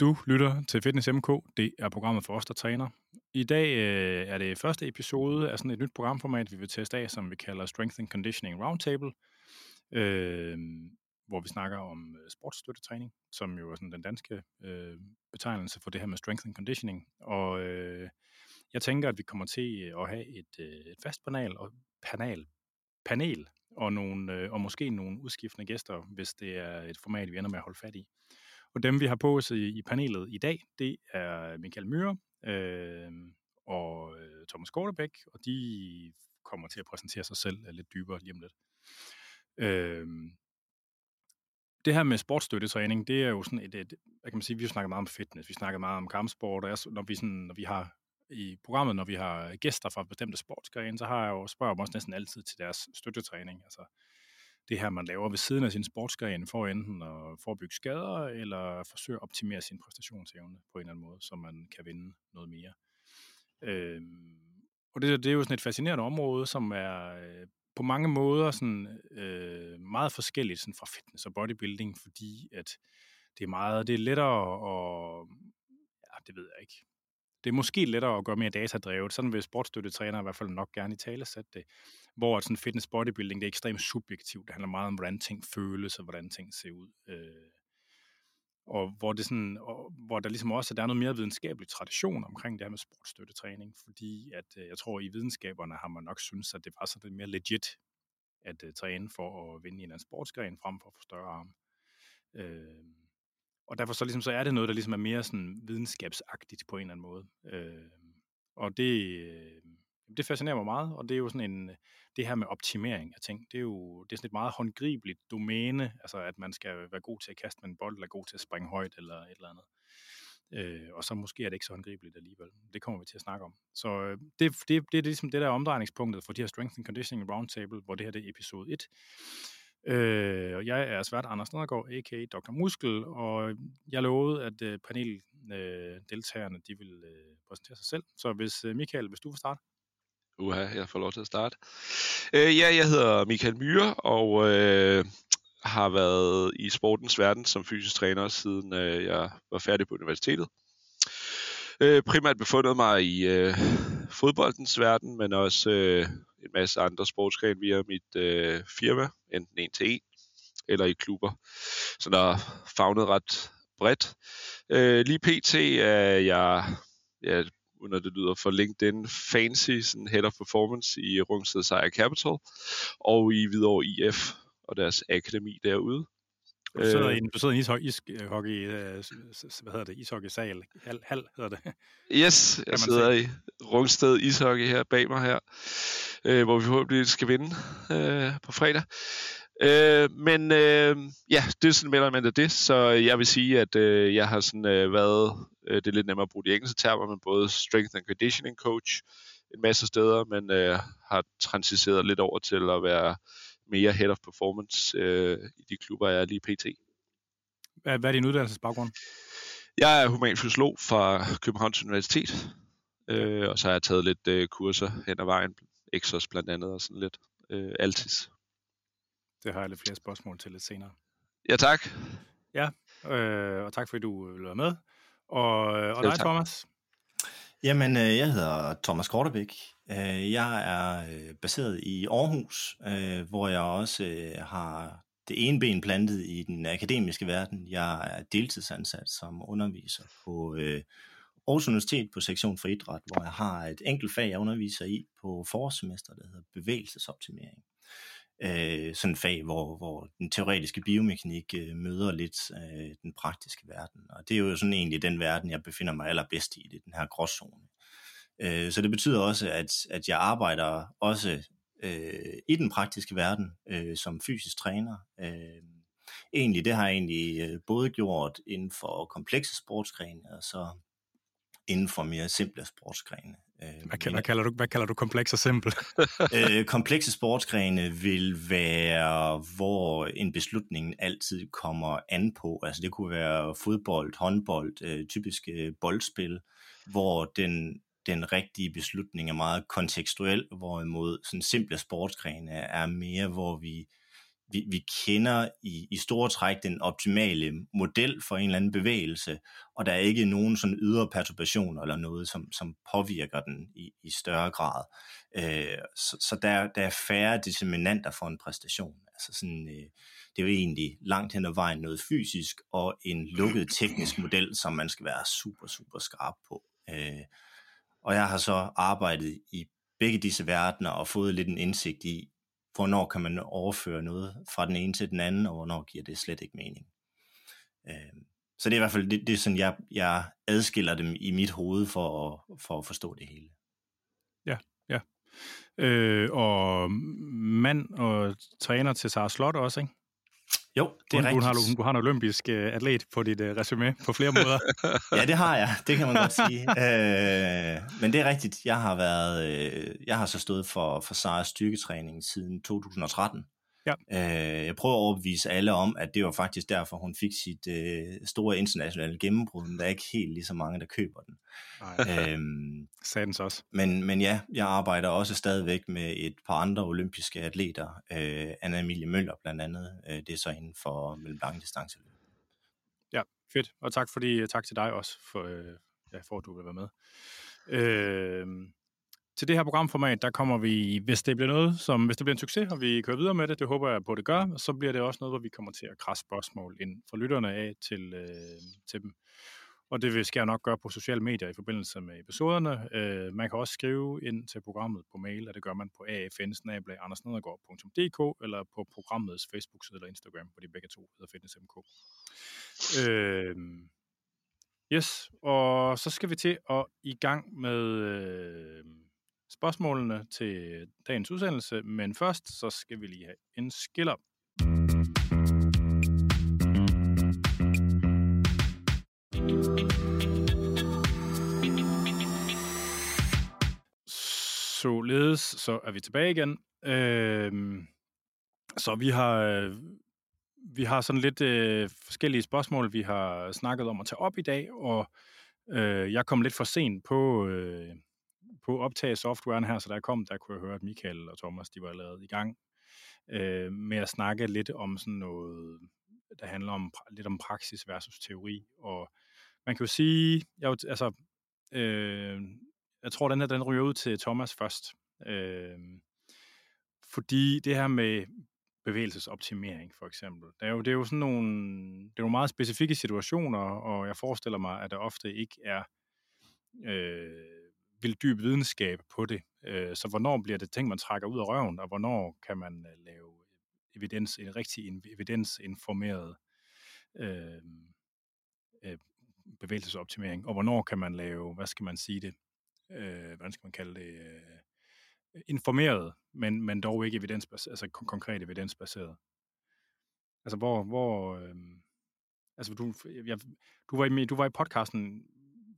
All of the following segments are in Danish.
Du lytter til Fitness MK. Det er programmet for os, der træner. I dag øh, er det første episode af sådan et nyt programformat, vi vil teste af, som vi kalder Strength and Conditioning Roundtable, øh, hvor vi snakker om øh, sportsstøttetræning, som jo er sådan den danske øh, betegnelse for det her med strength and conditioning. Og øh, jeg tænker, at vi kommer til øh, at have et, øh, et fast panel og panel, panel og, nogle, øh, og måske nogle udskiftende gæster, hvis det er et format, vi ender med at holde fat i. Og dem, vi har på os i, i panelet i dag, det er Michael Myhre øhm, øh, og Thomas Kortebæk, og de kommer til at præsentere sig selv øh, lidt dybere lige om lidt. Øh, det her med sportsstøttetræning, det er jo sådan et, et hvad kan man sige, vi har snakket meget om fitness, vi snakker meget om kampsport, og jeg, når, vi sådan, når vi har i programmet, når vi har gæster fra bestemte sportsgrene, så har jeg jo spørger også næsten altid til deres støttetræning. Altså, det her, man laver ved siden af sin sportsgren, for enten at forebygge skader, eller forsøge at optimere sin præstationsevne på en eller anden måde, så man kan vinde noget mere. Øhm, og det, det er jo sådan et fascinerende område, som er øh, på mange måder sådan, øh, meget forskelligt sådan fra fitness og bodybuilding, fordi at det er meget, det er lettere at, ja, det ved jeg ikke, det er måske lettere at gøre mere datadrevet. Sådan vil sportsstøttetræner i hvert fald nok gerne i tale sætte det. Hvor sådan fitness bodybuilding, det er ekstremt subjektivt. Det handler meget om, hvordan ting føles og hvordan ting ser ud. Øh, og hvor, det sådan, og hvor der ligesom også der er noget mere videnskabelig tradition omkring det her med sportsstøttetræning, fordi at øh, jeg tror, i videnskaberne har man nok synes, at det var sådan lidt mere legit at uh, træne for at vinde i en sportsgren, frem for at få større arm. Øh, og derfor så, ligesom, så er det noget, der ligesom er mere sådan videnskabsagtigt på en eller anden måde. Øh, og det, øh, det fascinerer mig meget, og det er jo sådan en, det her med optimering af ting, det er jo det er sådan et meget håndgribeligt domæne, altså at man skal være god til at kaste med en bold, eller god til at springe højt, eller et eller andet. Øh, og så måske er det ikke så håndgribeligt alligevel. Det kommer vi til at snakke om. Så øh, det, det, det er ligesom det der omdrejningspunktet for de her Strength and Conditioning Roundtable, hvor det her det er episode 1. Øh, og jeg er svært Anders Nedergaard, a.k.a. Dr. Muskel, og øh, jeg lovede, at øh, paneldeltagerne de vil øh, præsentere sig selv. Så hvis øh, Michael, hvis du vil starte. Uha, jeg får lov til at starte. Øh, ja, jeg hedder Michael Myre, og øh, har været i sportens verden som fysisk træner, siden øh, jeg var færdig på universitetet. Øh, primært befundet mig i øh, fodboldens verden, men også øh, en masse andre sportsgrene via mit øh, firma, enten en til en eller i klubber. Så der er fagnet ret bredt. Øh, lige pt. er jeg, ja, under det lyder for LinkedIn, fancy sådan head of performance i Rungsted Sejr Capital, og i Hvidovre IF og deres akademi derude. Du sidder, i, du sidder i en ishockey, ishockey øh, hvad hedder det, ishockeysal, hal, hal hedder det. Yes, jeg sidder sige. i Rungsted Ishockey her bag mig her, øh, hvor vi forhåbentlig skal vinde øh, på fredag. Øh, men øh, ja, det er sådan mere eller mindre det, så jeg vil sige, at øh, jeg har sådan øh, været, øh, det er lidt nemmere at bruge de engelske termer, men både strength and conditioning coach en masse steder, men øh, har transiteret lidt over til at være mere head of performance øh, i de klubber, jeg er lige pt. Hvad, hvad er din uddannelsesbaggrund? Jeg er humanfysiolog fra Københavns Universitet, øh, og så har jeg taget lidt øh, kurser hen ad vejen, Exos blandt andet og sådan lidt øh, Altis. Det har jeg lidt flere spørgsmål til lidt senere. Ja, tak. Ja, øh, og tak fordi du vil være med. Og, og dig, Thomas? Jamen, øh, jeg hedder Thomas Kortebæk. Øh, jeg er øh, baseret i Aarhus, øh, hvor jeg også øh, har det ene ben plantet i den akademiske verden. Jeg er deltidsansat som underviser på Aarhus Universitet på sektion for idræt, hvor jeg har et enkelt fag, jeg underviser i på forårssemester, der hedder bevægelsesoptimering øh, sådan et fag, hvor, hvor den teoretiske biomekanik øh, møder lidt øh, den praktiske verden. Og det er jo sådan egentlig den verden, jeg befinder mig allerbedst i, det er den her gråzone. Øh, så det betyder også, at, at jeg arbejder også øh, i den praktiske verden øh, som fysisk træner. Øh, egentlig, det har jeg egentlig øh, både gjort inden for komplekse sportsgrene, og så inden for mere simple sportsgrene. Øh, hvad, hvad, kalder du, hvad kalder du kompleks og simpel? øh, komplekse sportsgrene vil være, hvor en beslutning altid kommer an på. Altså det kunne være fodbold, håndbold, øh, typiske boldspil, hvor den, den rigtige beslutning er meget kontekstuel, hvorimod sådan simple sportsgrene er mere, hvor vi vi, vi kender i, i store træk den optimale model for en eller anden bevægelse, og der er ikke nogen sådan ydre perturbation eller noget, som, som påvirker den i, i større grad. Øh, så så der, der er færre determinanter for en præstation. Altså sådan, øh, det er jo egentlig langt hen ad vejen noget fysisk og en lukket teknisk model, som man skal være super, super skarp på. Øh, og jeg har så arbejdet i begge disse verdener og fået lidt en indsigt i, hvornår kan man overføre noget fra den ene til den anden, og hvornår giver det slet ikke mening. Øh, så det er i hvert fald det, det er sådan, jeg, jeg adskiller dem i mit hoved for at, for at forstå det hele. Ja, ja. Øh, og mand og træner til Sara Slot også, ikke? Jo, det er hun, rigtigt. Hun har, hun, du har en olympisk uh, atlet på dit uh, resume på flere måder. ja, det har jeg. Det kan man godt sige. Øh, men det er rigtigt. Jeg har været, øh, jeg har så stået for, for Saras styrketræning siden 2013. Ja. Øh, jeg prøver at overbevise alle om, at det var faktisk derfor, hun fik sit øh, store internationale gennembrud, men der er ikke helt lige så mange, der køber den. Nej. øhm, også. Men, men ja, jeg arbejder også stadigvæk med et par andre olympiske atleter, øh, Anna Emilie Møller blandt andet, øh, det er så inden for mellemlange distanceløb. Ja, fedt. Og tak, fordi, tak til dig også, for, øh, ja, for at du vil være med. Øh, til det her programformat, der kommer vi, hvis det bliver noget, som, hvis det bliver en succes, og vi kører videre med det, det håber jeg på, at det gør, så bliver det også noget, hvor vi kommer til at krasse spørgsmål ind fra lytterne af til, øh, til dem. Og det skal jeg nok gøre på sociale medier i forbindelse med episoderne. Øh, man kan også skrive ind til programmet på mail, og det gør man på afn eller på programmets Facebook-side eller Instagram, hvor de begge to hedder FitnessMK. Øh, yes, og så skal vi til at i gang med... Øh, spørgsmålene til dagens udsendelse, men først så skal vi lige have en skiller. Således, så er vi tilbage igen. Øh, så vi har, vi har sådan lidt øh, forskellige spørgsmål, vi har snakket om at tage op i dag, og øh, jeg kom lidt for sent på, øh, på optage softwaren her, så der kom, der kunne jeg høre, at Michael og Thomas, de var allerede i gang øh, med at snakke lidt om sådan noget, der handler om lidt om praksis versus teori, og man kan jo sige, jeg, altså, øh, jeg tror, den her, den ryger ud til Thomas først, øh, fordi det her med bevægelsesoptimering, for eksempel. Det er jo, det er jo sådan nogle, det er jo meget specifikke situationer, og jeg forestiller mig, at der ofte ikke er øh, dyb videnskab på det. Øh, så hvornår bliver det ting, man trækker ud af røven, og hvornår kan man øh, lave evidens, en rigtig evidensinformeret øh, øh, bevægelsesoptimering, og hvornår kan man lave, hvad skal man sige det, øh, hvordan skal man kalde det, øh, informeret, men, men dog ikke evidensbaseret, altså kon- konkret evidensbaseret. Altså hvor, hvor øh, altså du, jeg, du, var i, du var i podcasten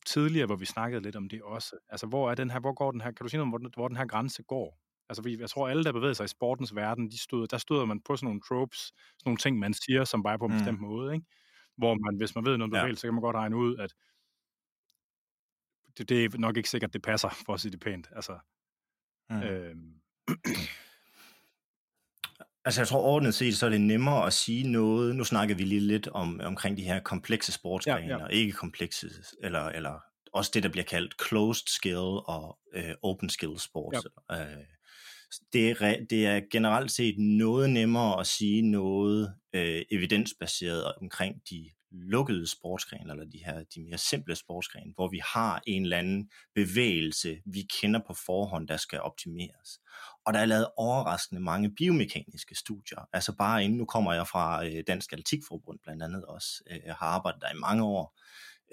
tidligere, hvor vi snakkede lidt om det også. Altså, hvor er den her, hvor går den her, kan du sige noget om, hvor, hvor den her grænse går? Altså, jeg tror, alle, der bevæger sig i sportens verden, de stod, der stod man på sådan nogle tropes, sådan nogle ting, man siger, som bare på en mm. bestemt måde, ikke? Hvor man, hvis man ved noget om bevægelse, ja. så kan man godt regne ud, at det, det er nok ikke sikkert, det passer, for at sige det pænt. Altså, mm. øhm. Altså jeg tror ordentligt set, så er det nemmere at sige noget. Nu snakker vi lige lidt om omkring de her komplekse sportsgrene, ja, ja. og ikke komplekse, eller, eller også det, der bliver kaldt closed skill og øh, open skill sports. Ja. Øh, det, er, det er generelt set noget nemmere at sige noget øh, evidensbaseret omkring de lukkede sportsgrene, eller de her de mere simple sportsgrene, hvor vi har en eller anden bevægelse, vi kender på forhånd, der skal optimeres. Og der er lavet overraskende mange biomekaniske studier. Altså bare inden, nu kommer jeg fra øh, Dansk Atletikforbund blandt andet også, jeg har arbejdet der i mange år,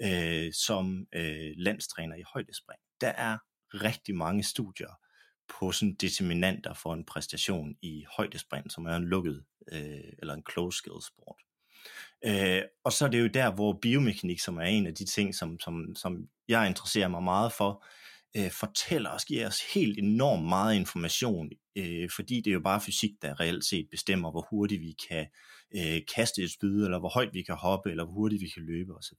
øh, som øh, landstræner i højdespring. Der er rigtig mange studier på sådan determinanter for en præstation i højdespring, som er en lukket øh, eller en closed skill sport. Øh, og så er det jo der, hvor biomekanik, som er en af de ting, som, som, som jeg interesserer mig meget for, øh, fortæller os, giver os helt enormt meget information, øh, fordi det er jo bare fysik, der reelt set bestemmer, hvor hurtigt vi kan øh, kaste et spyd, eller hvor højt vi kan hoppe, eller hvor hurtigt vi kan løbe osv.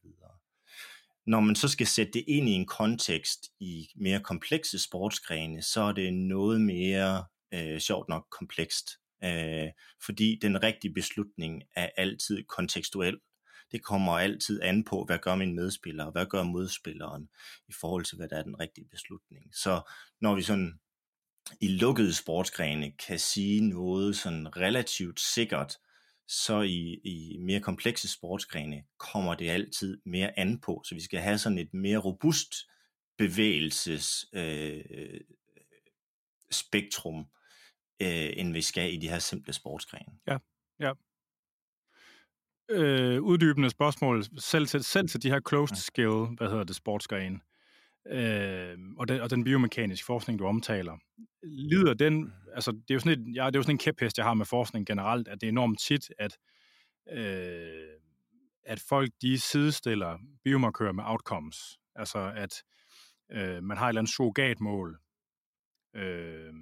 Når man så skal sætte det ind i en kontekst i mere komplekse sportsgrene, så er det noget mere øh, sjovt nok komplekst øh, fordi den rigtige beslutning er altid kontekstuel. Det kommer altid an på, hvad gør min medspiller, og hvad gør modspilleren i forhold til, hvad der er den rigtige beslutning. Så når vi sådan i lukkede sportsgrene kan sige noget sådan relativt sikkert, så i, i mere komplekse sportsgrene kommer det altid mere an på. Så vi skal have sådan et mere robust bevægelses øh, spektrum, øh, end vi skal i de her simple sportsgrene. Ja, ja. Øh, uddybende spørgsmål, selv til, selv til de her closed skill, hvad hedder det, sportsgrene, øh, og, den, og den biomekaniske forskning, du omtaler, lider den, mm. altså det er jo sådan, et, ja, det er jo sådan en kæphest, jeg har med forskning generelt, at det er enormt tit, at, øh, at folk de sidestiller biomarkører med outcomes. Altså at øh, man har et eller andet surrogatmål. Øh,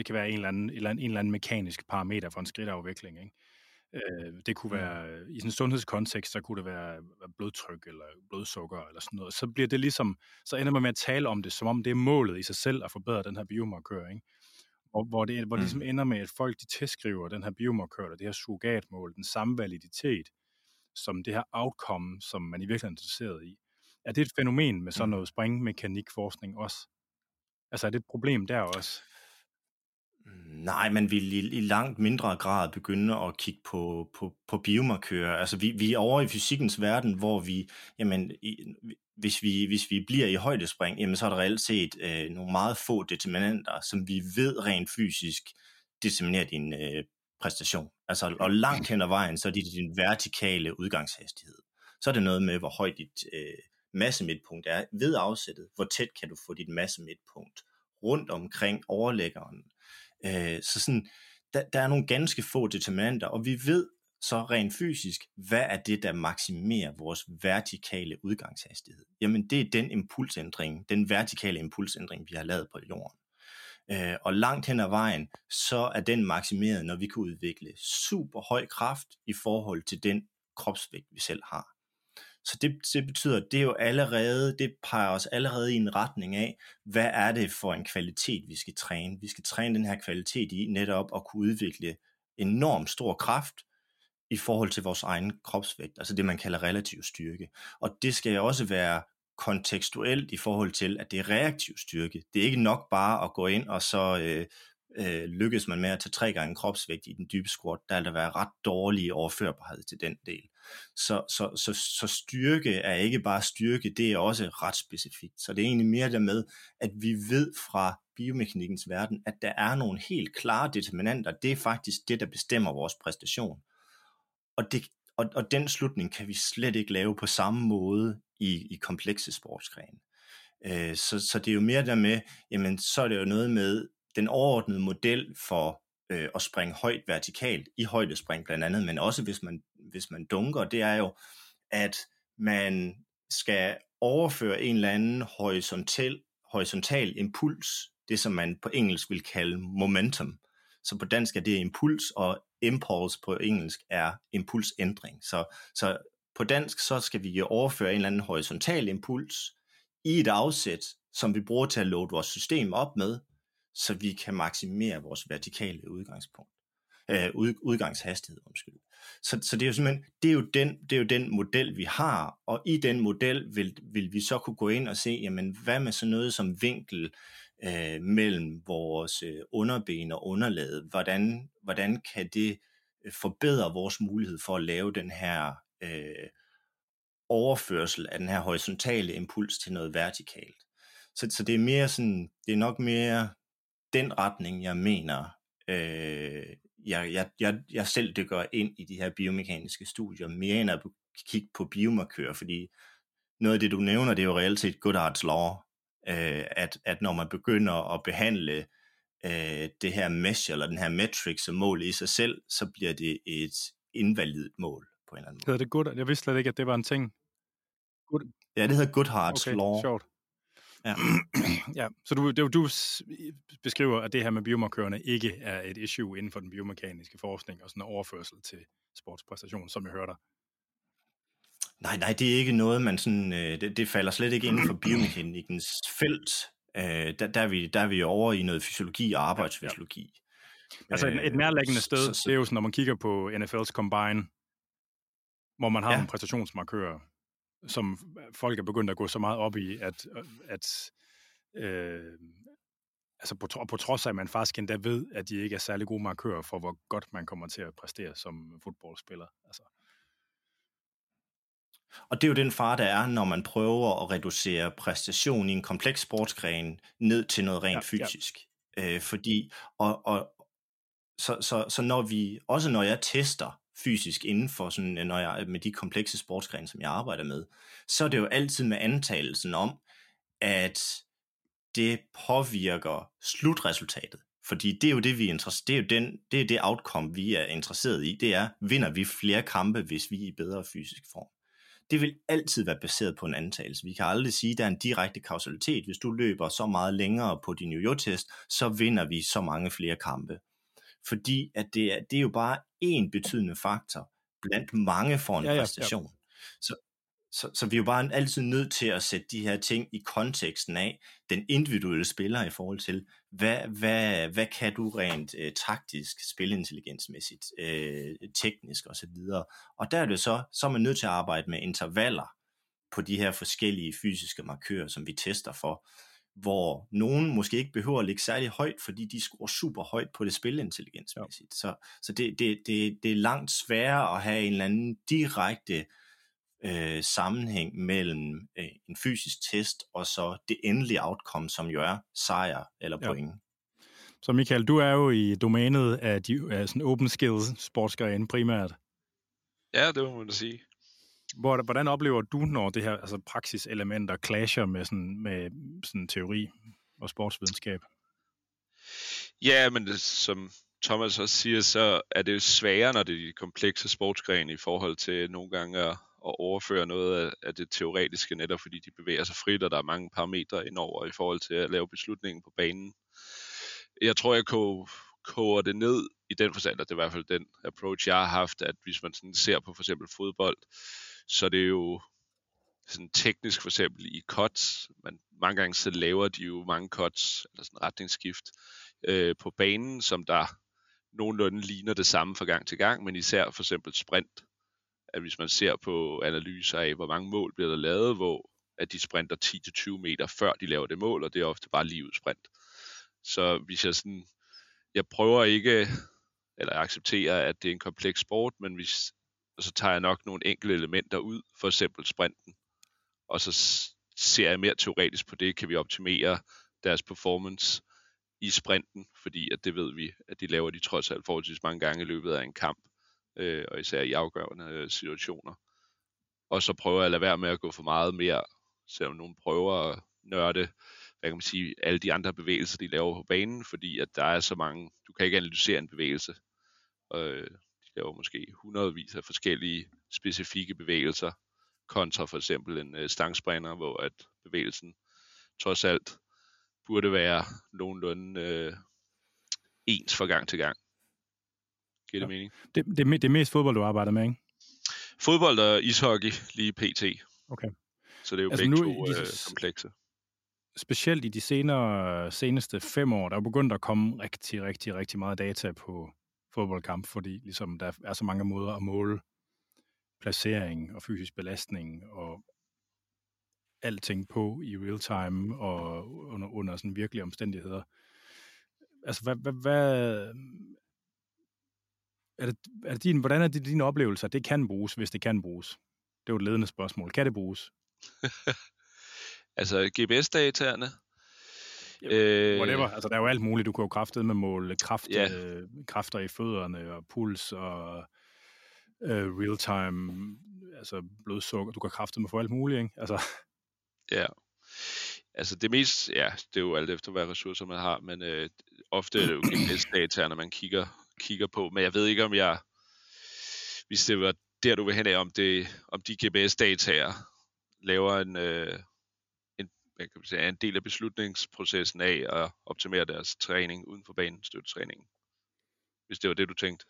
det kan være en eller, anden, en, eller anden, en eller anden mekanisk parameter for en skridtafvikling. Ikke? Øh, det kunne være, i sådan en sundhedskontekst, så kunne det være blodtryk eller blodsukker eller sådan noget. Så bliver det ligesom, så ender man med at tale om det, som om det er målet i sig selv at forbedre den her biomarkør, ikke? Og hvor det, hvor det ligesom mm. ender med, at folk de tilskriver den her biomarkør, det her surrogatmål, den samme validitet, som det her outcome, som man i virkeligheden er interesseret i. Er det et fænomen med sådan mm. noget springmekanikforskning også? Altså er det et problem der også? Nej, man vil i, i langt mindre grad begynde at kigge på, på, på biomarkører. Altså vi, vi er over i fysikkens verden, hvor vi, jamen, i, hvis, vi, hvis vi bliver i højdespring, jamen, så er der reelt set øh, nogle meget få determinanter, som vi ved rent fysisk determinerer din øh, præstation. Altså, og langt hen ad vejen, så er det din vertikale udgangshastighed. Så er det noget med, hvor højt dit øh, massemidtpunkt er ved afsættet. Hvor tæt kan du få dit massemidtpunkt rundt omkring overlæggeren Øh, så sådan, der, der er nogle ganske få determinanter, og vi ved så rent fysisk, hvad er det, der maksimerer vores vertikale udgangshastighed? Jamen det er den impulsændring, den vertikale impulsændring, vi har lavet på jorden. Øh, og langt hen ad vejen, så er den maksimeret, når vi kan udvikle super høj kraft i forhold til den kropsvægt, vi selv har. Så det, det betyder, det er jo allerede, det peger os allerede i en retning af, hvad er det for en kvalitet, vi skal træne. Vi skal træne den her kvalitet i netop at kunne udvikle enormt stor kraft i forhold til vores egen kropsvægt, altså det man kalder relativ styrke. Og det skal også være kontekstuelt i forhold til, at det er reaktiv styrke. Det er ikke nok bare at gå ind og så øh, øh, lykkes man med at tage tre gange kropsvægt i den dybe squat, der vil der være ret dårlig overførbarhed til den del. Så, så, så, så styrke er ikke bare styrke, det er også ret specifikt. Så det er egentlig mere der med, at vi ved fra biomekanikkens verden, at der er nogle helt klare determinanter. Det er faktisk det, der bestemmer vores præstation. Og, det, og, og den slutning kan vi slet ikke lave på samme måde i, i komplekse sportsgrene. Øh, så, så det er jo mere der med, jamen så er det jo noget med, den overordnede model for øh, at springe højt vertikalt, i højdespring blandt andet, men også hvis man, hvis man dunker, det er jo, at man skal overføre en eller anden horisontal, horisontal impuls, det som man på engelsk vil kalde momentum. Så på dansk er det impuls, og impulse på engelsk er impulsændring. Så, så på dansk så skal vi overføre en eller anden horisontal impuls i et afsæt, som vi bruger til at load vores system op med, så vi kan maksimere vores vertikale udgangspunkt. Øh, ud, udgangshastighed, undskyld. Så, så det er jo simpelthen, det er jo, den, det er jo den model, vi har, og i den model vil, vil vi så kunne gå ind og se, jamen hvad med sådan noget som vinkel øh, mellem vores øh, underben og underlaget, hvordan, hvordan kan det øh, forbedre vores mulighed for at lave den her øh, overførsel af den her horisontale impuls til noget vertikalt. Så, så det er mere sådan, det er nok mere den retning, jeg mener, øh, jeg, jeg, jeg, jeg selv dykker ind i de her biomekaniske studier, mere end at kigge på biomarkører, fordi noget af det, du nævner, det er jo reelt set Goodhart's Law, øh, at, at når man begynder at behandle øh, det her mesh, eller den her metric som mål i sig selv, så bliver det et invalidt mål på en eller anden måde. Hedder det Goodhart? Jeg vidste slet ikke, at det var en ting. Good... Ja, det hedder Goodhart's okay, Law. Sjovt. Ja. ja, så du, du, du beskriver, at det her med biomarkørerne ikke er et issue inden for den biomekaniske forskning og sådan en overførsel til sportspræstation, som jeg hørte Nej, nej, det er ikke noget, man sådan, øh, det, det falder slet ikke inden for biomekanikkens felt. Øh, der, der, er vi, der er vi over i noget fysiologi og arbejdsfysiologi. Altså et, et nærlæggende sted, så, så, det er jo sådan, når man kigger på NFL's Combine, hvor man har ja. nogle præstationsmarkører, som folk er begyndt at gå så meget op i, at, at øh, altså på, på trods af, at man faktisk endda ved, at de ikke er særlig gode markører for, hvor godt man kommer til at præstere som fodboldspiller. Altså. Og det er jo den far, der er, når man prøver at reducere præstation i en kompleks sportsgren ned til noget rent ja, fysisk. Ja. Øh, fordi, og, og så, så, så når vi, også når jeg tester fysisk inden for sådan, når jeg, med de komplekse sportsgrene, som jeg arbejder med, så er det jo altid med antagelsen om, at det påvirker slutresultatet. Fordi det er jo det, vi er interesseret, det er jo den, det, er det outcome, vi er interesseret i. Det er, vinder vi flere kampe, hvis vi er i bedre fysisk form. Det vil altid være baseret på en antagelse. Vi kan aldrig sige, at der er en direkte kausalitet. Hvis du løber så meget længere på din jojo-test, så vinder vi så mange flere kampe. Fordi at det, er, det er jo bare en betydende faktor blandt mange for en ja, ja, præstation. Ja. Så, så, så vi er jo bare altid nødt til at sætte de her ting i konteksten af den individuelle spiller i forhold til, hvad, hvad, hvad kan du rent øh, taktisk, spilintelligensmæssigt, øh, teknisk osv. Og, og der er det så, så er man nødt til at arbejde med intervaller på de her forskellige fysiske markører, som vi tester for, hvor nogen måske ikke behøver at ligge særlig højt, fordi de scorer super højt på det spilintelligensmæssigt. Ja. Så, så det, det, det, det er langt sværere at have en eller anden direkte øh, sammenhæng mellem øh, en fysisk test og så det endelige outcome, som jo er sejr eller point. Ja. Så Michael, du er jo i domænet af, de, af sådan open skills sportsgrene primært. Ja, det må man da hvor, Hvordan oplever du, når det her altså praksiselementer clasher med sådan, med sådan teori og sportsvidenskab? Ja, men det, som Thomas også siger, så er det jo sværere, når det er de komplekse sportsgrene i forhold til nogle gange at, at overføre noget af, af det teoretiske, netop fordi de bevæger sig frit, og der er mange parametre indover i forhold til at lave beslutningen på banen. Jeg tror, jeg kunne koger det ned i den forstand, at det er i hvert fald den approach, jeg har haft, at hvis man sådan ser på for eksempel fodbold, så det er jo sådan teknisk for eksempel i cuts, man, mange gange så laver de jo mange cuts, eller sådan retningsskift, øh, på banen, som der nogenlunde ligner det samme fra gang til gang, men især for eksempel sprint, at hvis man ser på analyser af, hvor mange mål bliver der lavet, hvor at de sprinter 10-20 meter før de laver det mål, og det er ofte bare lige ud sprint. Så hvis jeg sådan, jeg prøver ikke, eller accepterer, at det er en kompleks sport, men hvis, og så tager jeg nok nogle enkelte elementer ud, for eksempel sprinten, og så ser jeg mere teoretisk på det, kan vi optimere deres performance i sprinten, fordi at det ved vi, at de laver de trods alt forholdsvis mange gange i løbet af en kamp, øh, og især i afgørende øh, situationer. Og så prøver jeg at lade være med at gå for meget mere, selvom nogen prøver at nørde, hvad kan man sige, alle de andre bevægelser, de laver på banen, fordi at der er så mange, du kan ikke analysere en bevægelse. Øh, laver måske hundredvis af forskellige specifikke bevægelser, kontra for eksempel en øh, stangspringer, hvor at bevægelsen trods alt burde være nogenlunde øh, ens fra gang til gang. Giver det ja. mening? Det, det, det er mest fodbold, du arbejder med, ikke? Fodbold og ishockey lige pt. Okay. Så det er jo altså begge nu, to de, øh, komplekse. Specielt i de senere, seneste fem år, der er begyndt at komme rigtig, rigtig, rigtig meget data på, fodboldkamp, fordi ligesom der er så mange måder at måle placering og fysisk belastning og alting på i real time og under, under sådan virkelige omstændigheder. Altså, hvad, hvad, hvad er det, er det din, hvordan er det din oplevelse, at det kan bruges, hvis det kan bruges? Det er jo et ledende spørgsmål. Kan det bruges? altså, GPS-dataerne, Øh, whatever. Altså, der er jo alt muligt. Du kan jo kraftet med måle kraft, ja. øh, kræfter i fødderne og puls og øh, real-time altså blodsukker. Du kan kraftet med for alt muligt, ikke? Altså. Ja. Altså det mest, ja, det er jo alt efter, hvad ressourcer man har, men øh, ofte er det jo GPS-dataerne, man kigger, kigger på, men jeg ved ikke, om jeg, hvis det var der, du vil hen af, om, det, om de GPS-dataer laver en, øh, hvad kan man sige, er en del af beslutningsprocessen af at optimere deres træning uden for banen, støttetræningen. Hvis det var det, du tænkte.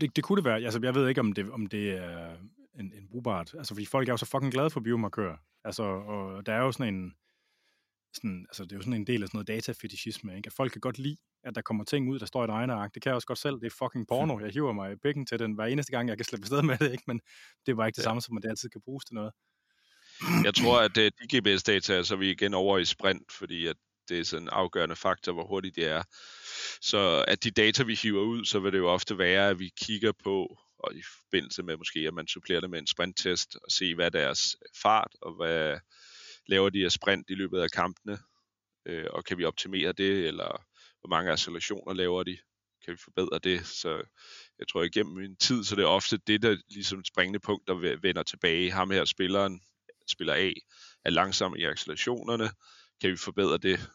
Det, det kunne det være. Altså, jeg ved ikke, om det, om det er en, en brugbart. Altså, fordi folk er jo så fucking glade for biomarkører. Altså, og der er jo sådan en... sådan, altså det er jo sådan en del af sådan noget datafetishisme, ikke? at folk kan godt lide, at der kommer ting ud, der står i et regneark. Det kan jeg også godt selv. Det er fucking porno. Jeg hiver mig i bækken til den hver eneste gang, jeg kan slippe afsted med det, ikke? men det var ikke det ja. samme, som at det altid kan bruges til noget. Jeg tror, at det, de GPS-data, så er vi igen over i sprint, fordi at det er sådan en afgørende faktor, hvor hurtigt det er. Så at de data, vi hiver ud, så vil det jo ofte være, at vi kigger på, og i forbindelse med måske, at man supplerer det med en sprinttest, og se, hvad deres fart, og hvad laver de af sprint i løbet af kampene, øh, og kan vi optimere det, eller hvor mange accelerationer laver de, kan vi forbedre det, så jeg tror igennem min tid, så det er ofte det, der ligesom springende punkt, der vender tilbage. Ham her spilleren, spiller A, er langsom i accelerationerne, kan vi forbedre det,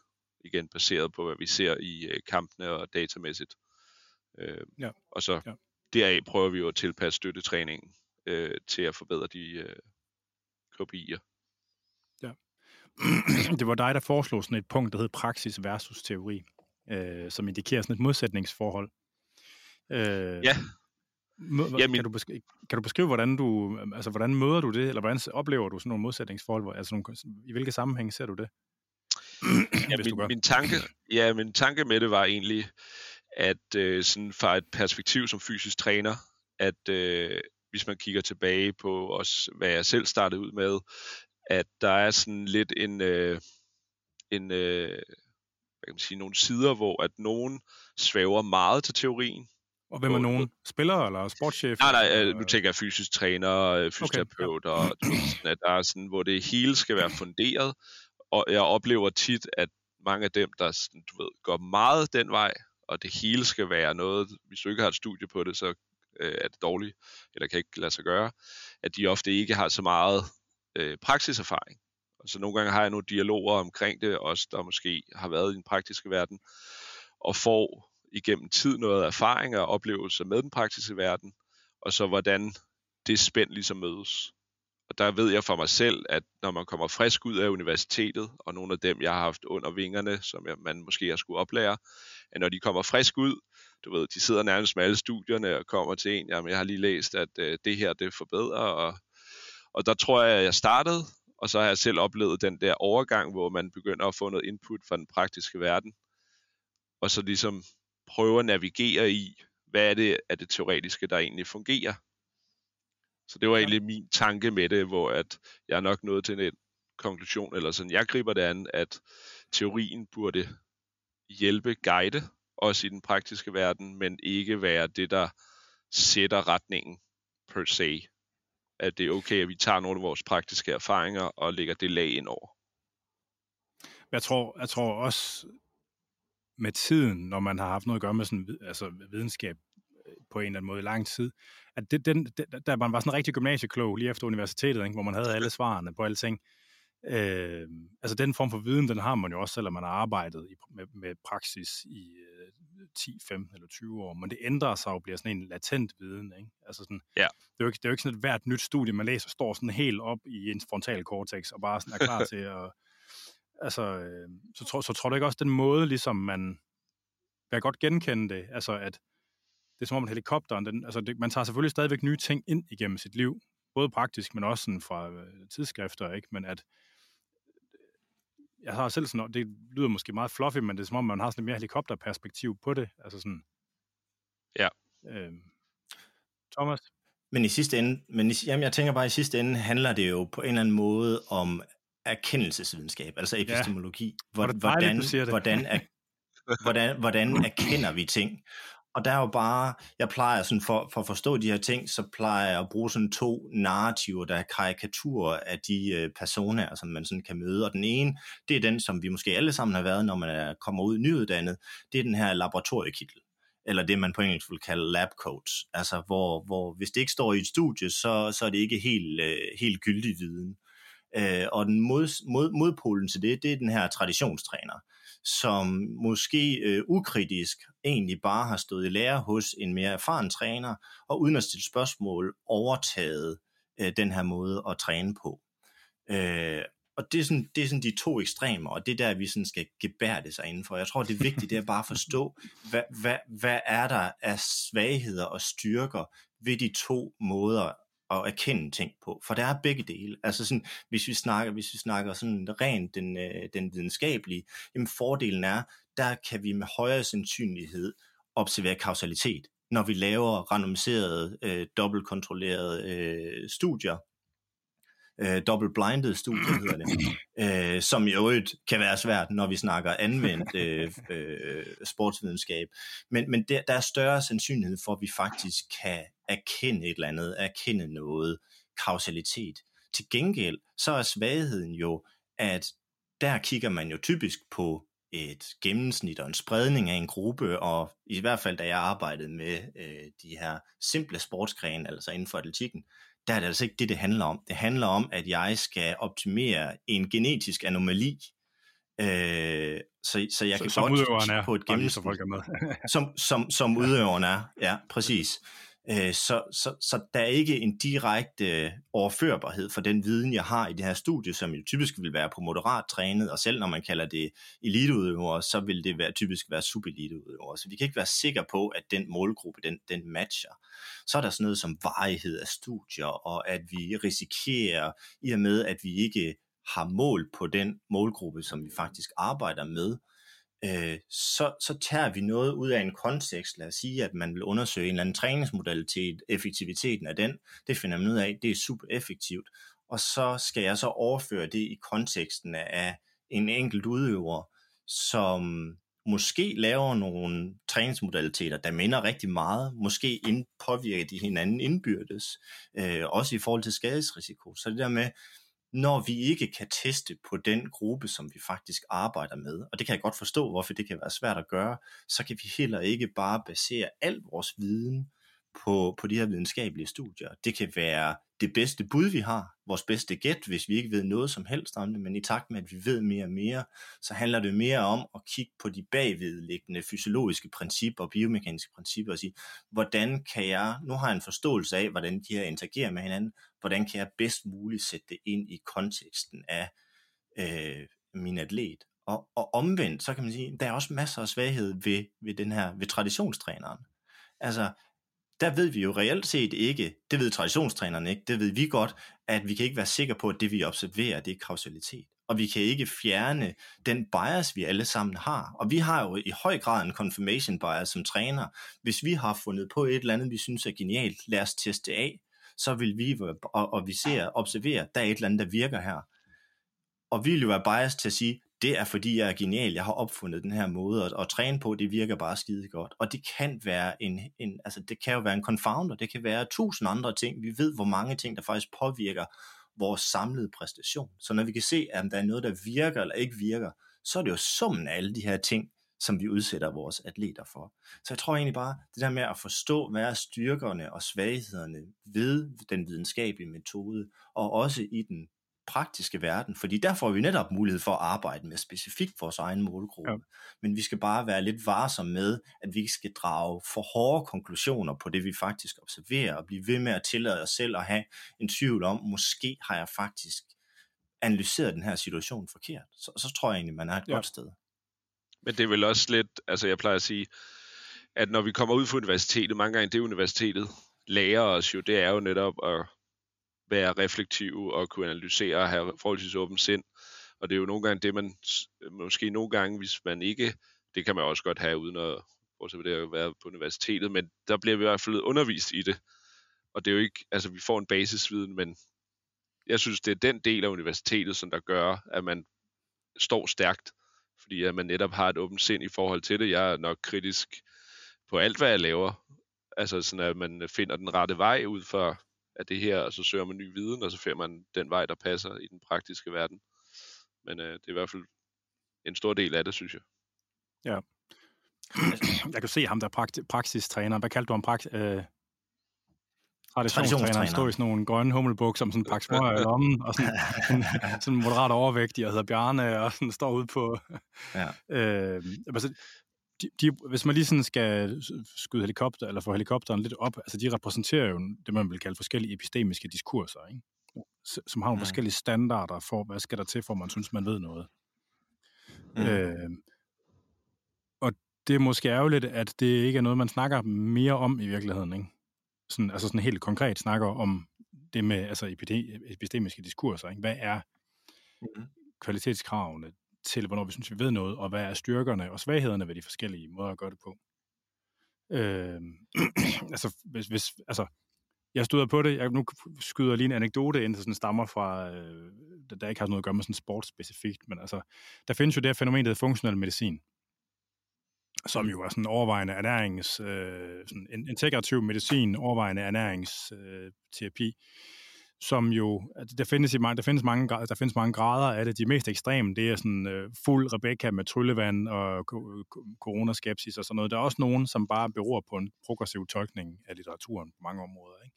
igen baseret på, hvad vi ser i øh, kampene og datamæssigt. Øh, ja. Og så ja. deraf prøver vi jo at tilpasse støttetræningen øh, til at forbedre de øh, KPI'er. Ja. det var dig, der foreslog sådan et punkt, der hed praksis versus teori, øh, som indikerer sådan et modsætningsforhold. Øh, ja. Mø- Jamen, kan, du beskrive, kan du beskrive, hvordan du, altså, hvordan møder du det, eller hvordan oplever du sådan nogle modsætningsforhold? Altså, nogle, i hvilke sammenhæng ser du det? ja, min, min, tanke, ja, min tanke med det var egentlig, at øh, sådan fra et perspektiv som fysisk træner, at øh, hvis man kigger tilbage på os, hvad jeg selv startede ud med, at der er sådan lidt en, øh, en øh, hvad kan man sige, nogle sider, hvor at nogen svæver meget til teorien, og hvem er nogen? Spillere eller sportschef? Nej, nej, øh, nu tænker jeg fysisk træner, øh, fysioterapeut, okay, ja. og sådan, at der er sådan, hvor det hele skal være funderet, og jeg oplever tit, at mange af dem, der sådan, du ved, går meget den vej, og det hele skal være noget, hvis du ikke har et studie på det, så øh, er det dårligt, eller kan ikke lade sig gøre, at de ofte ikke har så meget øh, praksiserfaring. Og så nogle gange har jeg nogle dialoger omkring det, også der måske har været i den praktiske verden, og får igennem tid noget erfaring og oplevelser med den praktiske verden, og så hvordan det spænd ligesom mødes. Og der ved jeg for mig selv, at når man kommer frisk ud af universitetet, og nogle af dem, jeg har haft under vingerne, som jeg, man måske har skulle oplære, at når de kommer frisk ud, du ved, de sidder nærmest med alle studierne og kommer til en, jamen jeg har lige læst, at øh, det her, det forbedrer, og, og der tror jeg, at jeg startede, og så har jeg selv oplevet den der overgang, hvor man begynder at få noget input fra den praktiske verden, og så ligesom prøve at navigere i, hvad er det af det teoretiske, der egentlig fungerer. Så det var ja. egentlig min tanke med det, hvor at jeg er nok nået til en konklusion, eller sådan, jeg griber det an, at teorien burde hjælpe, guide også i den praktiske verden, men ikke være det, der sætter retningen per se. At det er okay, at vi tager nogle af vores praktiske erfaringer og lægger det lag ind over. Jeg tror, jeg tror også, med tiden, når man har haft noget at gøre med sådan, altså videnskab øh, på en eller anden måde i lang tid, at det, den, der man var sådan en rigtig gymnasieklog lige efter universitetet, ikke, hvor man havde alle svarene på alting. Øh, altså den form for viden, den har man jo også, selvom man har arbejdet i, med, med praksis i øh, 10, 15 eller 20 år, men det ændrer sig og bliver sådan en latent viden. Ikke? Altså sådan, ja. det, er jo ikke, det er jo ikke sådan, at hvert nyt studie, man læser, står sådan helt op i en frontal cortex og bare sådan er klar til at... Altså, øh, så, tror, så tror du ikke også, den måde, ligesom man jeg godt genkende det, altså at det er som om, at helikopteren, den, altså det, man tager selvfølgelig stadigvæk nye ting ind igennem sit liv, både praktisk, men også sådan fra øh, tidsskrifter, ikke? men at jeg har selv sådan, det lyder måske meget fluffy, men det er som om, man har sådan et mere helikopterperspektiv på det, altså sådan. Ja. Øh, Thomas? Men i sidste ende, men i, jamen jeg tænker bare, i sidste ende handler det jo på en eller anden måde om erkendelsesvidenskab, altså epistemologi. Ja. Hvordan, dejligt, hvordan, er, hvordan, hvordan erkender vi ting? Og der er jo bare, jeg plejer sådan, for, for at forstå de her ting, så plejer jeg at bruge sådan to narrativer, der er karikaturer af de øh, personer, som man sådan kan møde. Og den ene, det er den, som vi måske alle sammen har været, når man er, kommer ud nyuddannet, det er den her laboratoriekittel eller det man på engelsk vil kalde lab coats, altså hvor, hvor hvis det ikke står i et studie, så, så er det ikke helt, øh, helt gyldig viden. Øh, og den mod, mod, modpolen til det, det er den her traditionstræner, som måske øh, ukritisk egentlig bare har stået i lære hos en mere erfaren træner, og uden at stille spørgsmål overtaget øh, den her måde at træne på. Øh, og det er, sådan, det er sådan de to ekstremer, og det er der, vi sådan skal gebære det sig indenfor. Jeg tror, det er vigtigt, det er bare at forstå, hvad, hvad, hvad er der af svagheder og styrker ved de to måder at erkende ting på, for der er begge dele. Altså sådan, hvis vi snakker, hvis vi snakker sådan rent den, øh, den videnskabelige, jamen fordelen er, der kan vi med højere sandsynlighed observere kausalitet, når vi laver randomiserede, øh, dobbeltkontrollerede øh, studier, øh, double-blinded studier hedder det, øh, som i øvrigt kan være svært, når vi snakker anvendt øh, øh, sportsvidenskab. Men, men der, der er større sandsynlighed for, at vi faktisk kan erkende et eller andet, erkende noget, kausalitet. Til gengæld, så er svagheden jo, at der kigger man jo typisk på et gennemsnit og en spredning af en gruppe, og i hvert fald da jeg arbejdede med øh, de her simple sportsgrene, altså inden for atletikken, der er det altså ikke det, det handler om. Det handler om, at jeg skal optimere en genetisk anomali, øh, så, så jeg så, kan som godt udøveren er, på et gennemsnit. folk er med. som, som, som udøveren er, ja, præcis. Øh, så, så, så der er ikke en direkte øh, overførbarhed for den viden, jeg har i det her studie, som jo typisk vil være på moderat trænet, og selv når man kalder det eliteudøvere, så vil det være, typisk være subeliteudøvere. Så vi kan ikke være sikre på, at den målgruppe, den, den matcher. Så er der sådan noget som varighed af studier, og at vi risikerer, i og med at vi ikke har mål på den målgruppe, som vi faktisk arbejder med, øh, Øh, så, så tager vi noget ud af en kontekst. Lad os sige, at man vil undersøge en eller anden træningsmodalitet, effektiviteten af den. Det finder man ud af, det er super effektivt. Og så skal jeg så overføre det i konteksten af en enkelt udøver, som måske laver nogle træningsmodaliteter, der minder rigtig meget, måske ind, påvirker de hinanden indbyrdes, øh, også i forhold til skadesrisiko. Så det der med, når vi ikke kan teste på den gruppe, som vi faktisk arbejder med. Og det kan jeg godt forstå, hvorfor det kan være svært at gøre. Så kan vi heller ikke bare basere al vores viden på, på de her videnskabelige studier. Det kan være det bedste bud, vi har, vores bedste gæt, hvis vi ikke ved noget som helst om det, men i takt med, at vi ved mere og mere, så handler det mere om at kigge på de bagvedliggende fysiologiske principper og biomekaniske principper og sige, hvordan kan jeg, nu har jeg en forståelse af, hvordan de her interagerer med hinanden, hvordan kan jeg bedst muligt sætte det ind i konteksten af øh, min atlet. Og, og omvendt, så kan man sige, der er også masser af svaghed ved, ved den her, ved traditionstræneren. Altså, der ved vi jo reelt set ikke, det ved traditionstrænerne ikke, det ved vi godt, at vi kan ikke være sikre på, at det vi observerer, det er kausalitet. Og vi kan ikke fjerne den bias, vi alle sammen har. Og vi har jo i høj grad en confirmation bias som træner. Hvis vi har fundet på et eller andet, vi synes er genialt, lad os teste af, så vil vi, og, og vi ser, observere, der er et eller andet, der virker her. Og vi vil jo være bias til at sige, det er fordi jeg er genial, jeg har opfundet den her måde at, at træne på, det virker bare skide godt. Og det kan være en, en, altså det kan jo være en confounder, det kan være tusind andre ting. Vi ved, hvor mange ting, der faktisk påvirker vores samlede præstation. Så når vi kan se, at der er noget, der virker eller ikke virker, så er det jo summen af alle de her ting, som vi udsætter vores atleter for. Så jeg tror egentlig bare, det der med at forstå, hvad er styrkerne og svaghederne ved den videnskabelige metode, og også i den praktiske verden, fordi der får vi netop mulighed for at arbejde med specifikt vores egen målgruppe. Ja. Men vi skal bare være lidt varsomme med, at vi ikke skal drage for hårde konklusioner på det, vi faktisk observerer, og blive ved med at tillade os selv at have en tvivl om, måske har jeg faktisk analyseret den her situation forkert. Så, så tror jeg egentlig, man er et ja. godt sted. Men det er vel også lidt, altså jeg plejer at sige, at når vi kommer ud fra universitetet, mange gange det universitetet lærer os jo, det er jo netop at være reflektive og kunne analysere og have forholdsvis åbent sind. Og det er jo nogle gange det, man måske nogle gange, hvis man ikke, det kan man også godt have uden at også det at være på universitetet, men der bliver vi i hvert fald undervist i det. Og det er jo ikke, altså vi får en basisviden, men jeg synes, det er den del af universitetet, som der gør, at man står stærkt, fordi at man netop har et åbent sind i forhold til det. Jeg er nok kritisk på alt, hvad jeg laver. Altså sådan, at man finder den rette vej ud for af det her, og så søger man ny viden, og så finder man den vej, der passer i den praktiske verden. Men øh, det er i hvert fald en stor del af det, synes jeg. Ja. Jeg kan se ham, der er praksistræner. Hvad kaldte du ham? Prakt, øh, traditionstræner. Han står i sådan nogle grønne hummelbukser som sådan en pakke smøger i lommen, og sådan, en, sådan moderat overvægtig, og hedder Bjarne, og sådan står ude på... Ja. Øh, altså, de, de, hvis man lige sådan skal skyde helikopter, eller få helikopteren lidt op, altså de repræsenterer jo det, man vil kalde forskellige epistemiske diskurser, ikke? som har nogle mm. forskellige standarder for, hvad skal der til, for man synes, man ved noget. Mm. Øh, og det er måske ærgerligt, at det ikke er noget, man snakker mere om i virkeligheden. Ikke? Sådan, altså sådan helt konkret snakker om det med altså epistemiske diskurser. Ikke? Hvad er mm-hmm. kvalitetskravene til, hvornår vi synes, vi ved noget, og hvad er styrkerne og svaghederne ved de forskellige måder at gøre det på? Øh, altså, hvis, hvis, altså, jeg støder på det. Jeg nu skyder lige en anekdote ind, der sådan stammer fra, øh, der, der ikke har noget at gøre med sådan sport specifikt, men altså, der findes jo det her fænomen, der hedder funktionel medicin, som jo er sådan overvejende ernærings, øh, sådan integrativ medicin, overvejende ernæringsterapi, øh, som jo, altså der, findes i, der, findes mange, der findes mange grader af det. De mest ekstreme, det er sådan øh, fuld Rebecca med tryllevand og coronaskepsis og sådan noget. Der er også nogen, som bare beror på en progressiv tolkning af litteraturen på mange områder. Ikke?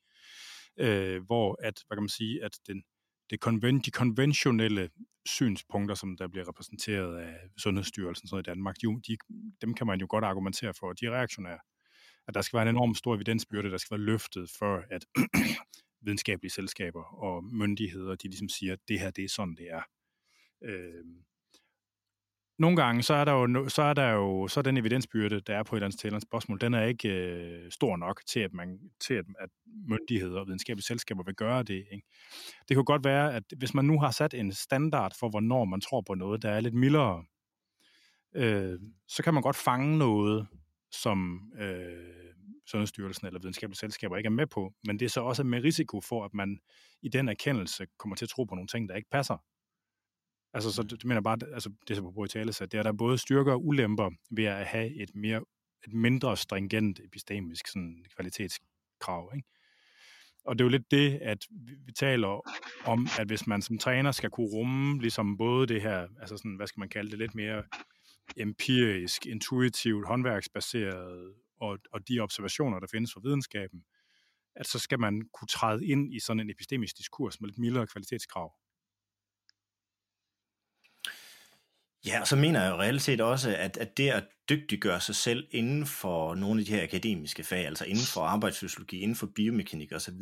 Øh, hvor at, hvad kan man sige, at den, det konven, de konventionelle synspunkter, som der bliver repræsenteret af Sundhedsstyrelsen sådan i Danmark, de, de, dem kan man jo godt argumentere for, de er reaktionære. At der skal være en enorm stor evidensbyrde, der skal være løftet for, at videnskabelige selskaber og myndigheder, de ligesom siger, at det her, det er sådan, det er. Øh, nogle gange, så er der jo, så er der jo så er den evidensbyrde, der er på et eller andet spørgsmål, den er ikke øh, stor nok til, at, man, til at, at myndigheder og videnskabelige selskaber vil gøre det. Ikke? Det kunne godt være, at hvis man nu har sat en standard for, hvornår man tror på noget, der er lidt mildere, øh, så kan man godt fange noget, som øh, Sundhedsstyrelsen eller videnskabelige selskaber ikke er med på, men det er så også med risiko for, at man i den erkendelse kommer til at tro på nogle ting, der ikke passer. Altså, så det, det mener bare, altså, det er på i tale, så det er der både styrker og ulemper ved at have et mere et mindre stringent epistemisk sådan, kvalitetskrav. Ikke? Og det er jo lidt det, at vi taler om, at hvis man som træner skal kunne rumme ligesom både det her, altså sådan, hvad skal man kalde det, lidt mere empirisk, intuitivt, håndværksbaseret og, og de observationer, der findes fra videnskaben, at så skal man kunne træde ind i sådan en epistemisk diskurs med lidt mildere kvalitetskrav. Ja, og så mener jeg jo reelt set også, at, at det at dygtiggøre sig selv inden for nogle af de her akademiske fag, altså inden for arbejdsfysiologi, inden for biomekanik osv.,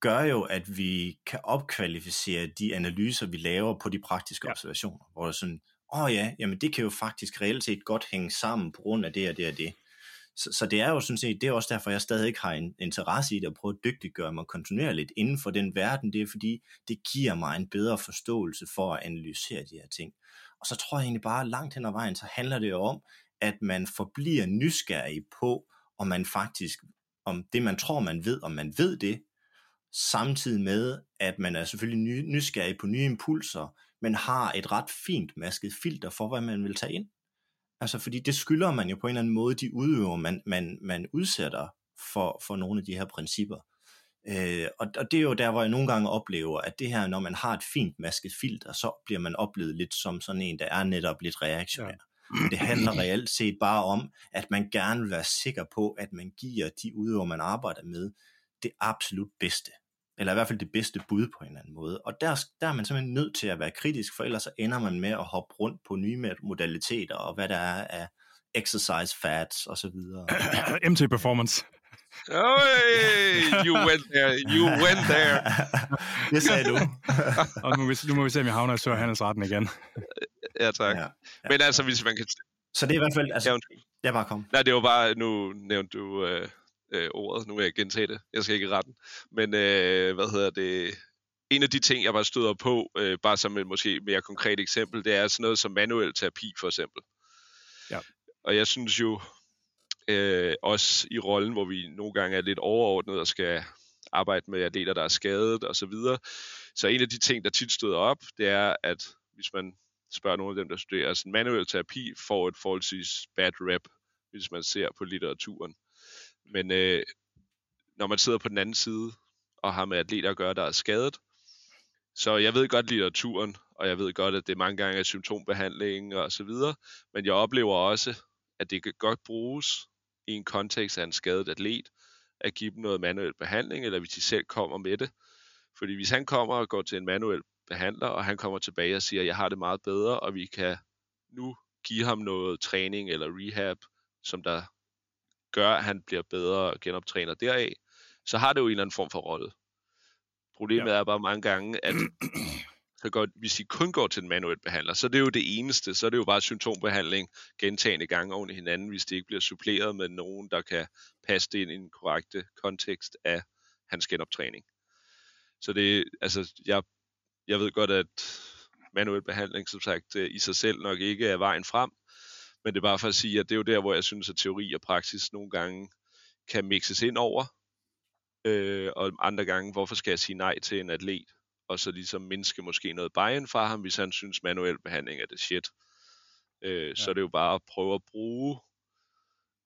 gør jo, at vi kan opkvalificere de analyser, vi laver på de praktiske ja. observationer, hvor det er sådan, åh oh ja, jamen det kan jo faktisk reelt set godt hænge sammen på grund af det og det og det. Så, så det er jo sådan set, det er også derfor, jeg stadig ikke har en interesse i det, at prøve at dygtiggøre mig kontinuerligt inden for den verden. Det er fordi, det giver mig en bedre forståelse for at analysere de her ting. Og så tror jeg egentlig bare, langt hen ad vejen, så handler det jo om, at man forbliver nysgerrig på, om man faktisk, om det man tror, man ved, om man ved det, samtidig med, at man er selvfølgelig nysgerrig på nye impulser, men har et ret fint masket filter for, hvad man vil tage ind. Altså, fordi det skylder man jo på en eller anden måde, de udøver, man, man, man udsætter for, for nogle af de her principper. Øh, og, og det er jo der, hvor jeg nogle gange oplever, at det her, når man har et fint masket filter, så bliver man oplevet lidt som sådan en, der er netop lidt reaktionær. Ja. Men det handler reelt set bare om, at man gerne vil være sikker på, at man giver de udøver, man arbejder med, det absolut bedste eller i hvert fald det bedste bud på en eller anden måde. Og der, der er man simpelthen nødt til at være kritisk, for ellers så ender man med at hoppe rundt på nye modaliteter, og hvad der er af exercise fats og så videre. MT Performance. Oh, you went there, you went there. det sagde du. og nu må, vi, nu må vi se, om jeg havner i Sørhandelsretten igen. ja, tak. Ja, ja, Men altså, hvis man kan... Så det er i hvert fald... Altså, ja, jeg bare kom. Nej, det var bare, nu nævnte du... Øh øh, ordet. Nu vil jeg gentage det. Jeg skal ikke i retten. Men øh, hvad hedder det? En af de ting, jeg bare støder på, øh, bare som et måske mere konkret eksempel, det er sådan noget som manuel terapi for eksempel. Ja. Og jeg synes jo, øh, også i rollen, hvor vi nogle gange er lidt overordnet og skal arbejde med atleter, der er skadet og så videre. Så en af de ting, der tit støder op, det er, at hvis man spørger nogle af dem, der studerer sådan manuel terapi, får et forholdsvis bad rep, hvis man ser på litteraturen. Men øh, når man sidder på den anden side og har med atleter at gøre, der er skadet, så jeg ved godt litteraturen, og jeg ved godt, at det mange gange er symptombehandling og så videre, men jeg oplever også, at det kan godt bruges i en kontekst af en skadet atlet, at give dem noget manuel behandling, eller hvis de selv kommer med det. Fordi hvis han kommer og går til en manuel behandler, og han kommer tilbage og siger, at jeg har det meget bedre, og vi kan nu give ham noget træning eller rehab, som der gør, at han bliver bedre genoptræner deraf, så har det jo en eller anden form for rolle. Problemet ja. er bare mange gange, at så godt, hvis I kun går til en manuel behandler, så er det jo det eneste, så er det jo bare symptombehandling gentagende gange oven i hinanden, hvis det ikke bliver suppleret med nogen, der kan passe det ind i en korrekte kontekst af hans genoptræning. Så det, altså, jeg, jeg ved godt, at manuel behandling, som sagt, øh, i sig selv nok ikke er vejen frem, men det er bare for at sige, at det er jo der, hvor jeg synes, at teori og praksis nogle gange kan mixes ind over, øh, og andre gange, hvorfor skal jeg sige nej til en atlet, og så ligesom mindske måske noget buy fra ham, hvis han synes, manuel behandling er det shit. Øh, ja. Så er det jo bare at prøve at bruge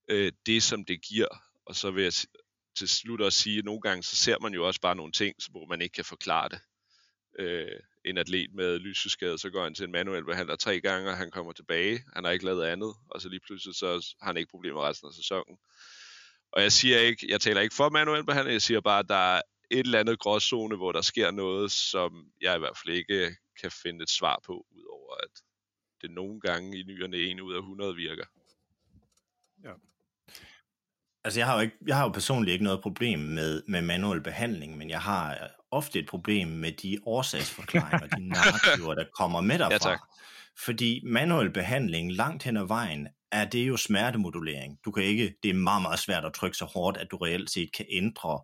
øh, det, som det giver, og så vil jeg til slut også sige, at nogle gange så ser man jo også bare nogle ting, hvor man ikke kan forklare det. Øh, en atlet med lyseskade, så går han til en manuel behandler tre gange, og han kommer tilbage. Han har ikke lavet andet, og så lige pludselig så har han ikke problemer resten af sæsonen. Og jeg siger ikke, jeg taler ikke for manuel behandling, jeg siger bare, at der er et eller andet gråzone, hvor der sker noget, som jeg i hvert fald ikke kan finde et svar på, udover at det nogle gange i nyerne en ud af 100 virker. Ja. Altså, jeg har jo, ikke, jeg har jo personligt ikke noget problem med, med manuel behandling, men jeg har ofte et problem med de årsagsforklaringer, de narrativer, der kommer med derfra. Ja, Fordi manuel behandling langt hen ad vejen er det jo smertemodulering. Du kan ikke, det er meget, meget svært at trykke så hårdt, at du reelt set kan ændre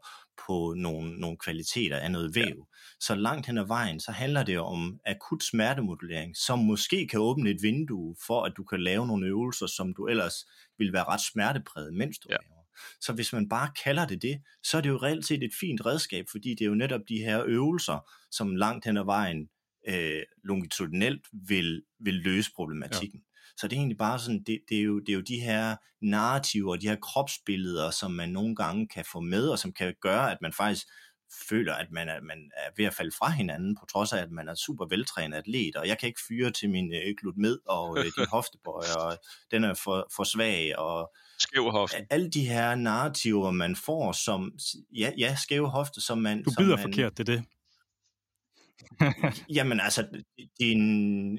på nogle, nogle kvaliteter af noget væv. Ja. Så langt hen ad vejen, så handler det om akut smertemodulering, som måske kan åbne et vindue for, at du kan lave nogle øvelser, som du ellers vil være ret smertepræget, mens du ja. laver. Så hvis man bare kalder det det, så er det jo reelt set et fint redskab, fordi det er jo netop de her øvelser, som langt hen ad vejen øh, longitudinelt vil, vil løse problematikken. Ja. Så det er egentlig bare sådan, det, det, er jo, det er jo de her narrativer, de her kropsbilleder, som man nogle gange kan få med, og som kan gøre, at man faktisk føler, at man er, man er ved at falde fra hinanden, på trods af, at man er super veltrænet atlet, og jeg kan ikke fyre til min øh, glut med, og øh, din hoftebøj, og den er for, for svag, og skæv hofte. Alle de her narrativer, man får, som, ja, ja skæve hofte, som man... Du bider man, forkert, det er det. Jamen altså, din,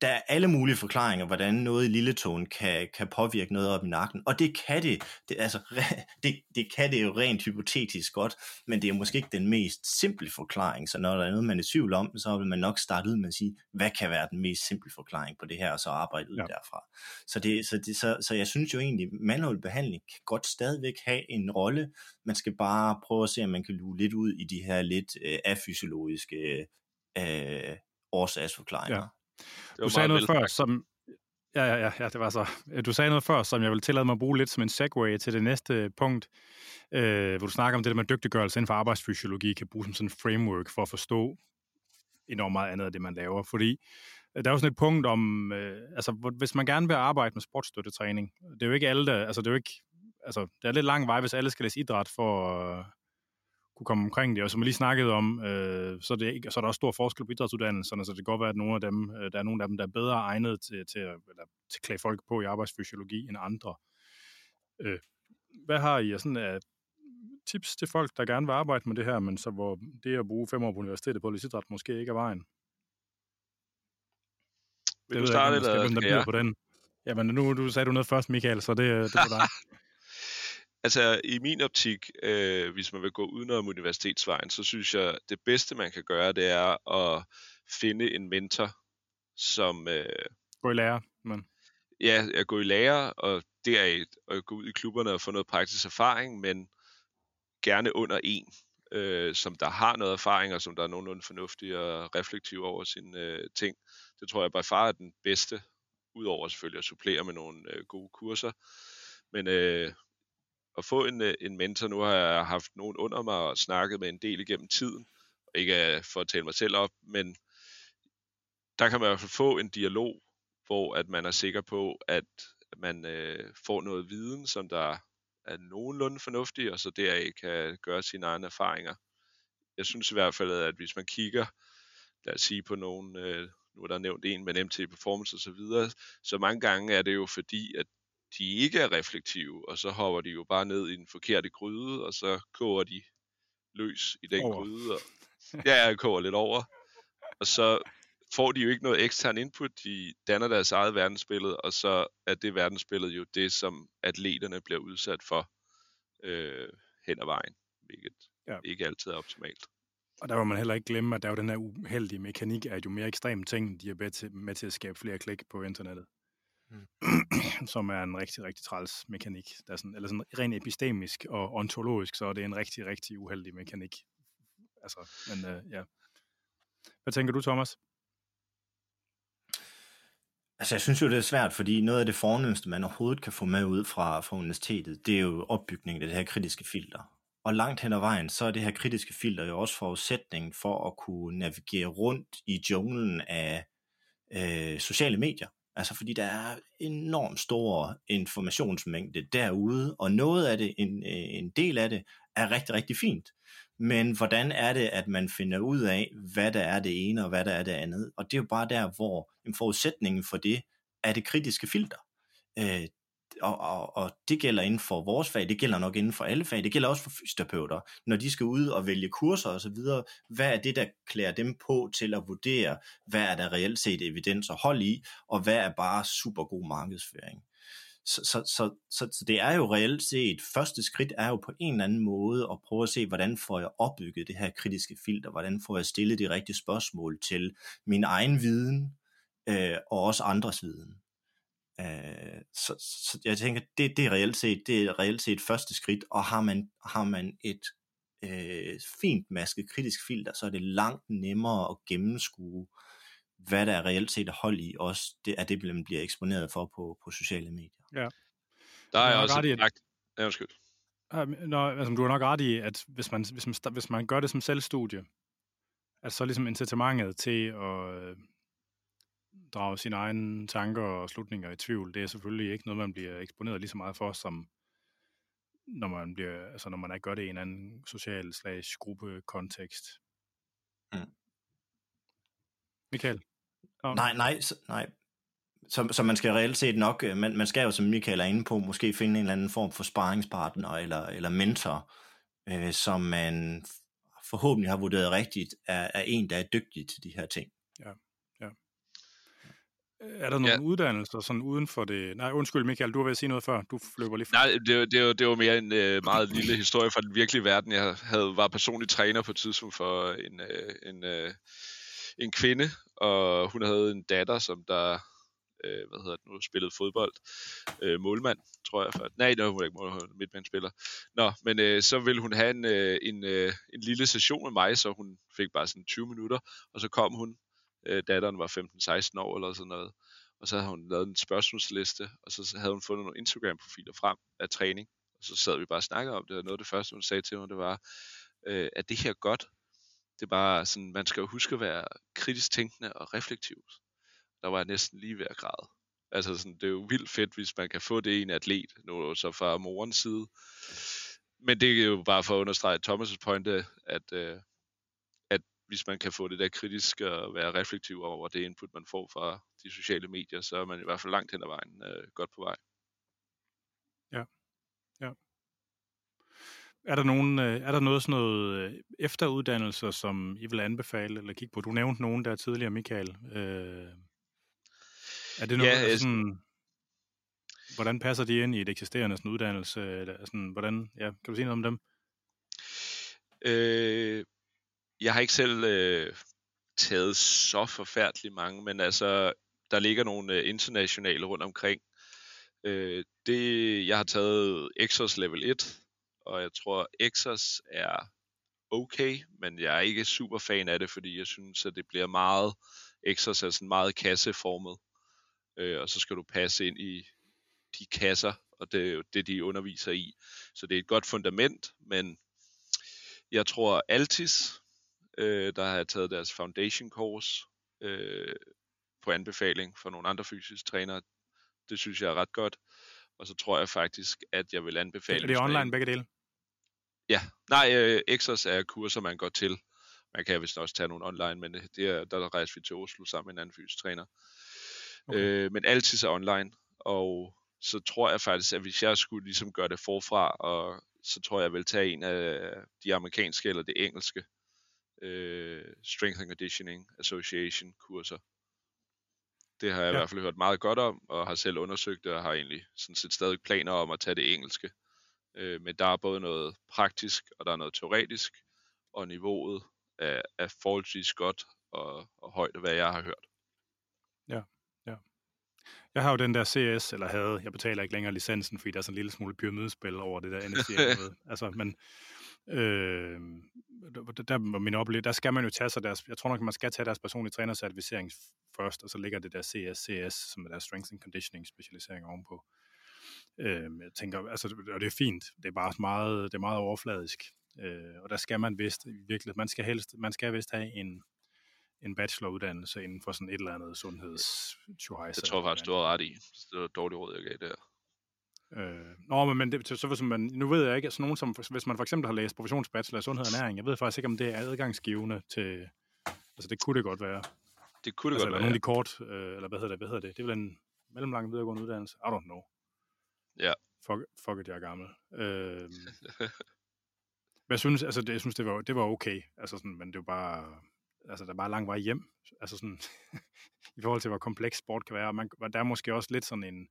der er alle mulige forklaringer, hvordan noget i lille tone kan, kan påvirke noget op i nakken. Og det kan det, det, altså, det, det kan det jo rent hypotetisk godt, men det er måske ikke den mest simple forklaring. Så når der er noget, man er i tvivl om, så vil man nok starte ud med at sige, hvad kan være den mest simple forklaring på det her, og så arbejde ud ja. derfra. Så, det, så, det, så, så jeg synes jo egentlig, manuel behandling kan godt stadigvæk have en rolle. Man skal bare prøve at se, om man kan lue lidt ud i de her lidt øh, afysiologiske øh, årsagsforklaringer. Ja. Du sagde noget før, som... Ja, ja, ja, ja, det var så. Du sagde noget før, som jeg vil tillade mig at bruge lidt som en segue til det næste punkt, øh, hvor du snakker om det der med dygtiggørelse inden for arbejdsfysiologi, kan bruges som sådan en framework for at forstå enormt meget andet af det, man laver. Fordi øh, der er jo sådan et punkt om, øh, altså hvis man gerne vil arbejde med sportsstøttetræning, det er jo ikke alle, der, altså det er jo ikke, altså det er lidt lang vej, hvis alle skal læse idræt for, kunne komme omkring det. Og som vi lige snakkede om, øh, så, er det ikke, så er der også stor forskel på idrætsuddannelserne, så det kan godt være, at nogle af dem, øh, der er nogle af dem, der er bedre egnet til, til, eller, til at klæde folk på i arbejdsfysiologi end andre. Øh, hvad har I sådan af tips til folk, der gerne vil arbejde med det her, men så hvor det at bruge fem år på universitetet på idræt måske ikke er vejen? Vil du starte, ikke, eller skal jeg? På den. Jamen, nu du sagde du noget først, Michael, så det, det var dig. Altså, i min optik, øh, hvis man vil gå udenom universitetsvejen, så synes jeg, det bedste, man kan gøre, det er at finde en mentor, som... Øh, gå i lære, men... Ja, at gå i lære, og deraf at gå ud i klubberne og få noget praktisk erfaring, men gerne under en, øh, som der har noget erfaring, og som der er nogenlunde fornuftig og reflektiv over sine øh, ting. Det tror jeg by far er den bedste, udover selvfølgelig at supplere med nogle øh, gode kurser. Men øh, at få en, øh, en mentor. Nu har jeg haft nogen under mig og snakket med en del igennem tiden. Ikke øh, for at tale mig selv op, men der kan man i hvert fald få en dialog, hvor at man er sikker på, at man øh, får noget viden, som der er nogenlunde fornuftig, og så deraf kan gøre sine egne erfaringer. Jeg synes i hvert fald, at hvis man kigger, lad os sige på nogen, øh, nu er der nævnt en med MT Performance osv., så, videre, så mange gange er det jo fordi, at de ikke er reflektive, og så hopper de jo bare ned i den forkerte gryde, og så koger de løs i den over. gryde. Og, ja, jeg koger lidt over. Og så får de jo ikke noget ekstern input, de danner deres eget verdensbillede, og så er det verdensbillede jo det, som atleterne bliver udsat for øh, hen ad vejen, hvilket ja. ikke altid er optimalt. Og der må man heller ikke glemme, at der er jo den her uheldige mekanik, at jo mere ekstreme ting, de er med til, med til at skabe flere klik på internettet. Mm. som er en rigtig, rigtig træls mekanik. Der er sådan, eller sådan rent epistemisk og ontologisk, så er det en rigtig, rigtig uheldig mekanik. Altså, men øh, ja. Hvad tænker du, Thomas? Altså, jeg synes jo, det er svært, fordi noget af det fornemmeste, man overhovedet kan få med ud fra, fra universitetet, det er jo opbygningen af det her kritiske filter. Og langt hen ad vejen, så er det her kritiske filter jo også forudsætningen for at kunne navigere rundt i junglen af øh, sociale medier. Altså fordi der er enormt stor informationsmængde derude, og noget af det, en, øh, en del af det, er rigtig, rigtig fint. Men hvordan er det, at man finder ud af, hvad der er det ene og hvad der er det andet? Og det er jo bare der, hvor en forudsætning for det er det kritiske filter. Øh, og, og, og det gælder inden for vores fag, det gælder nok inden for alle fag, det gælder også for fysioterapeuter, når de skal ud og vælge kurser osv., hvad er det, der klæder dem på til at vurdere, hvad er der reelt set evidens og hold i, og hvad er bare super god markedsføring. Så, så, så, så, så det er jo reelt set, første skridt er jo på en eller anden måde at prøve at se, hvordan får jeg opbygget det her kritiske filter, hvordan får jeg stillet de rigtige spørgsmål til min egen viden, øh, og også andres viden. Øh, så, så jeg tænker, det, det er reelt set, det er reelt set første skridt, og har man, har man et øh, fint masket kritisk filter, så er det langt nemmere at gennemskue, hvad der er reelt set hold i, også det, at det man bliver eksponeret for på, på sociale medier. Ja. Der er også et... At... Ja, undskyld. Nå, altså, du har nok ret i, at hvis man, hvis man, hvis man gør det som selvstudie, at så ligesom incitamentet til at drage sine egne tanker og slutninger i tvivl, det er selvfølgelig ikke noget, man bliver eksponeret lige så meget for, som når man, bliver, altså når man ikke gør det i en anden social slash gruppe kontekst. Mm. Michael? Oh. Nej, nej, nej. Så, så man skal reelt set nok, øh, man, man skal jo, som Michael er inde på, måske finde en eller anden form for sparringspartner eller, eller mentor, øh, som man forhåbentlig har vurderet rigtigt, er, er en, der er dygtig til de her ting. Ja. Er der nogle ja. uddannelser sådan uden for det? Nej, undskyld Michael, du var ved at sige noget før. Du løber lige fra. Nej, det, det, var, det var mere en øh, meget lille historie fra den virkelige verden. Jeg havde, var personlig træner på et tidspunkt for en, øh, en, øh, en kvinde, og hun havde en datter, som der øh, hvad hedder det nu, spillede fodbold. Øh, målmand, tror jeg. For. Nej, no, hun er ikke målmand, midtmandspiller. Nå, men øh, så ville hun have en, øh, en, øh, en lille session med mig, så hun fik bare sådan 20 minutter, og så kom hun Øh, datteren var 15-16 år eller sådan noget. Og så havde hun lavet en spørgsmålsliste, og så havde hun fundet nogle Instagram-profiler frem af træning. Og så sad vi bare og snakkede om det, og noget af det første, hun sagde til mig, det var, øh, er det her godt? Det er bare sådan, man skal jo huske at være kritisk tænkende og reflektiv. Der var jeg næsten lige ved at græde. Altså sådan, det er jo vildt fedt, hvis man kan få det i en atlet, nu så fra morens side. Men det er jo bare for at understrege Thomas' pointe, at øh, hvis man kan få det der kritiske og være reflektiv over det input, man får fra de sociale medier, så er man i hvert fald langt hen ad vejen øh, godt på vej. Ja, ja. Er der, nogen, øh, er der noget sådan noget øh, efteruddannelser, som I vil anbefale eller kigge på? Du nævnte nogen der tidligere, Michael. Øh, er det noget, ja, jeg... sådan, hvordan passer de ind i et eksisterende sådan, uddannelse? Eller sådan, hvordan, ja, kan du sige noget om dem? Øh, jeg har ikke selv øh, taget så forfærdeligt mange, men altså, der ligger nogle øh, internationale rundt omkring. Øh, det, jeg har taget Exos level 1, og jeg tror, Exos er okay, men jeg er ikke super fan af det, fordi jeg synes, at det bliver meget, Exos er sådan meget kasseformet, øh, og så skal du passe ind i de kasser, og det er jo det, de underviser i. Så det er et godt fundament, men jeg tror Altis, øh, der har taget deres foundation course øh, på anbefaling for nogle andre fysiske trænere. Det synes jeg er ret godt. Og så tror jeg faktisk, at jeg vil anbefale... Er det online begge dele? Ja. Nej, øh, Exos er kurser, man går til. Man kan vist også tage nogle online, men det er, der rejser vi til Oslo sammen med en anden fysisk træner. Okay. Øh, men altid er online, og så tror jeg faktisk, at hvis jeg skulle ligesom gøre det forfra, og så tror jeg, jeg vil tage en af de amerikanske eller det engelske, øh, Strength and Conditioning Association kurser. Det har jeg ja. i hvert fald hørt meget godt om, og har selv undersøgt det, og har egentlig sådan set stadig planer om at tage det engelske. Øh, men der er både noget praktisk, og der er noget teoretisk, og niveauet er, er forholdsvis godt og, og højt, hvad jeg har hørt. Jeg har jo den der CS, eller havde, jeg betaler ikke længere licensen, fordi der er sådan en lille smule pyramidespil over det der NFC. Altså, men øh, der, der, min oplevelse, der skal man jo tage sig deres, jeg tror nok, man skal tage deres personlige trænercertificering først, og så ligger det der CS, CS, som er deres Strength and Conditioning specialisering ovenpå. Øh, jeg tænker, altså, og det er fint, det er bare meget, det er meget overfladisk, øh, og der skal man vist, virkelig, man skal helst, man skal vist have en, en bacheloruddannelse inden for sådan et eller andet sundheds Jeg tror faktisk, du har ret i. Det var dårligt råd, jeg gav der. Øh, nå, men det, så hvis man, nu ved jeg ikke, altså nogen som, hvis man for eksempel har læst professionsbachelor i sundhed og ernæring, jeg ved faktisk ikke, om det er adgangsgivende til, altså det kunne det godt være. Det kunne det altså, godt være, nogle af de kort, øh, eller hvad hedder det, hvad hedder det, det er vel en mellemlang videregående uddannelse, I don't know. Ja. Fuck, fuck it, jeg er gammel. Øh, men jeg synes, altså, det, jeg synes, det var, det var okay, altså sådan, men det var bare, altså, der er bare lang vej hjem, altså sådan, i forhold til, hvor kompleks sport kan være, og man, der er måske også lidt sådan en,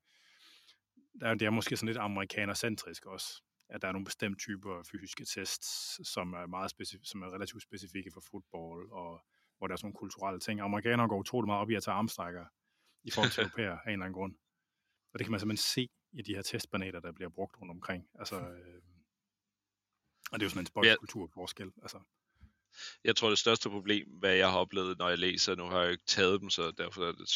der, det er måske sådan lidt amerikanercentrisk også, at der er nogle bestemte typer fysiske tests, som er, meget specif- som er relativt specifikke for fodbold, og hvor der er sådan nogle kulturelle ting. Amerikanere går utrolig meget op i at tage armstrækker i forhold til europæer af en eller anden grund. Og det kan man simpelthen se i de her testbaneter, der bliver brugt rundt omkring. Altså, øh, og det er jo sådan en sportskulturforskel. Altså. Jeg tror, det største problem, hvad jeg har oplevet, når jeg læser, nu har jeg ikke taget dem, så derfor er det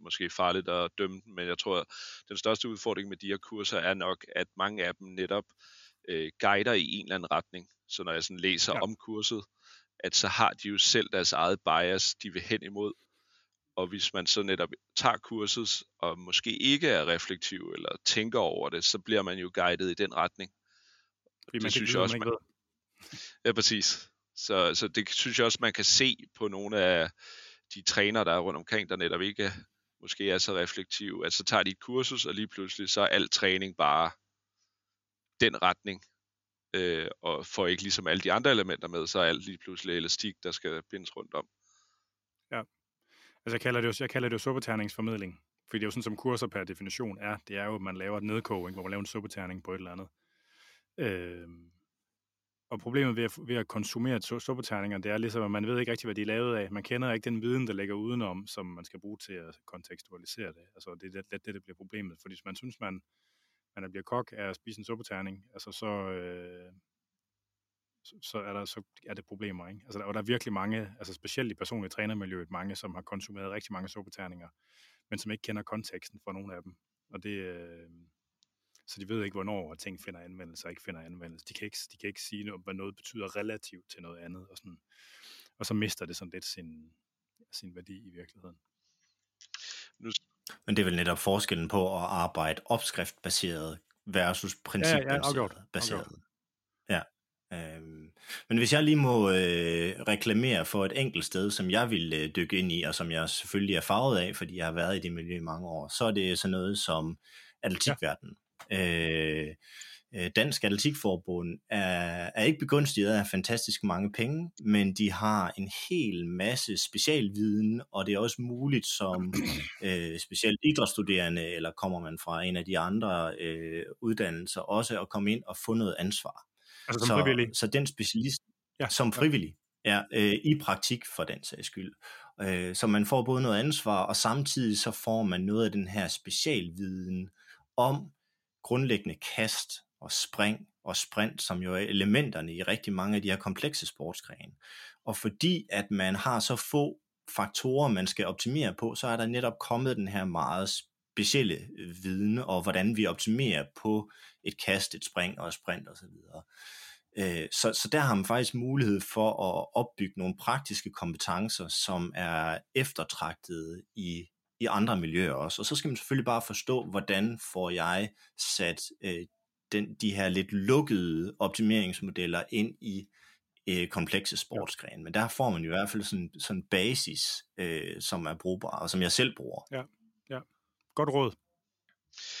måske farligt at dømme dem, men jeg tror, at den største udfordring med de her kurser er nok, at mange af dem netop øh, guider i en eller anden retning. Så når jeg sådan læser ja. om kurset, at så har de jo selv deres eget bias, de vil hen imod. Og hvis man så netop tager kurset, og måske ikke er reflektiv eller tænker over det, så bliver man jo guidet i den retning. Fordi man det synes jeg også, man... Ja, præcis. Så, så det synes jeg også, man kan se på nogle af de træner, der er rundt omkring, der netop ikke måske er så reflektive, at så tager de et kursus, og lige pludselig så er al træning bare den retning, øh, og får ikke ligesom alle de andre elementer med, så er alt lige pludselig elastik, der skal bindes rundt om. Ja, altså jeg kalder det jo, jeg kalder det jo suppeterningsformidling, fordi det er jo sådan, som kurser per definition er, det er jo, at man laver et nedkog, hvor man laver en suppeterning på et eller andet. Øh, og problemet ved at, ved at konsumere suppeterninger, det er ligesom, at man ved ikke rigtig, hvad de er lavet af. Man kender ikke den viden, der ligger udenom, som man skal bruge til at kontekstualisere det. Altså, det er lidt det, der bliver problemet. Fordi hvis man synes, man, man bliver kok af at spise en suppeterning, altså så, øh, så, er der, så er det problemer. Ikke? Altså, der, og der er virkelig mange, altså specielt i personligt trænermiljøet, mange, som har konsumeret rigtig mange suppeterninger, men som ikke kender konteksten for nogle af dem. Og det, øh, så de ved ikke, hvornår ting finder anvendelse og ikke finder anvendelse. De kan ikke, de kan ikke sige, noget, hvad noget betyder relativt til noget andet. Og, sådan, og så mister det sådan lidt sin, sin værdi i virkeligheden. Nu... Men det er vel netop forskellen på at arbejde opskriftbaseret versus principbaseret. Ja, ja, afgjort. Baseret. Ja. Øhm, men hvis jeg lige må øh, reklamere for et enkelt sted, som jeg vil øh, dykke ind i, og som jeg selvfølgelig er farvet af, fordi jeg har været i det miljø i mange år, så er det sådan noget som atletikverdenen. Øh, øh, Dansk Atletikforbund er, er ikke begunstiget af fantastisk mange penge, men de har en hel masse specialviden, og det er også muligt som øh, specielt idrætsstuderende, eller kommer man fra en af de andre øh, uddannelser, også at komme ind og få noget ansvar. Altså som så, frivillig? Så den specialist, ja, som frivillig, ja, øh, i praktik for den sags skyld. Øh, så man får både noget ansvar, og samtidig så får man noget af den her specialviden om grundlæggende kast og spring og sprint, som jo er elementerne i rigtig mange af de her komplekse sportsgrene. Og fordi at man har så få faktorer, man skal optimere på, så er der netop kommet den her meget specielle øh, viden, og hvordan vi optimerer på et kast, et spring og et sprint osv. Øh, så, så der har man faktisk mulighed for at opbygge nogle praktiske kompetencer, som er eftertragtede i i andre miljøer også. Og så skal man selvfølgelig bare forstå, hvordan får jeg sat øh, den, de her lidt lukkede optimeringsmodeller ind i øh, komplekse sportsgrene. Men der får man jo i hvert fald sådan, sådan basis, øh, som er brugbar, og som jeg selv bruger. Ja, ja. Godt råd.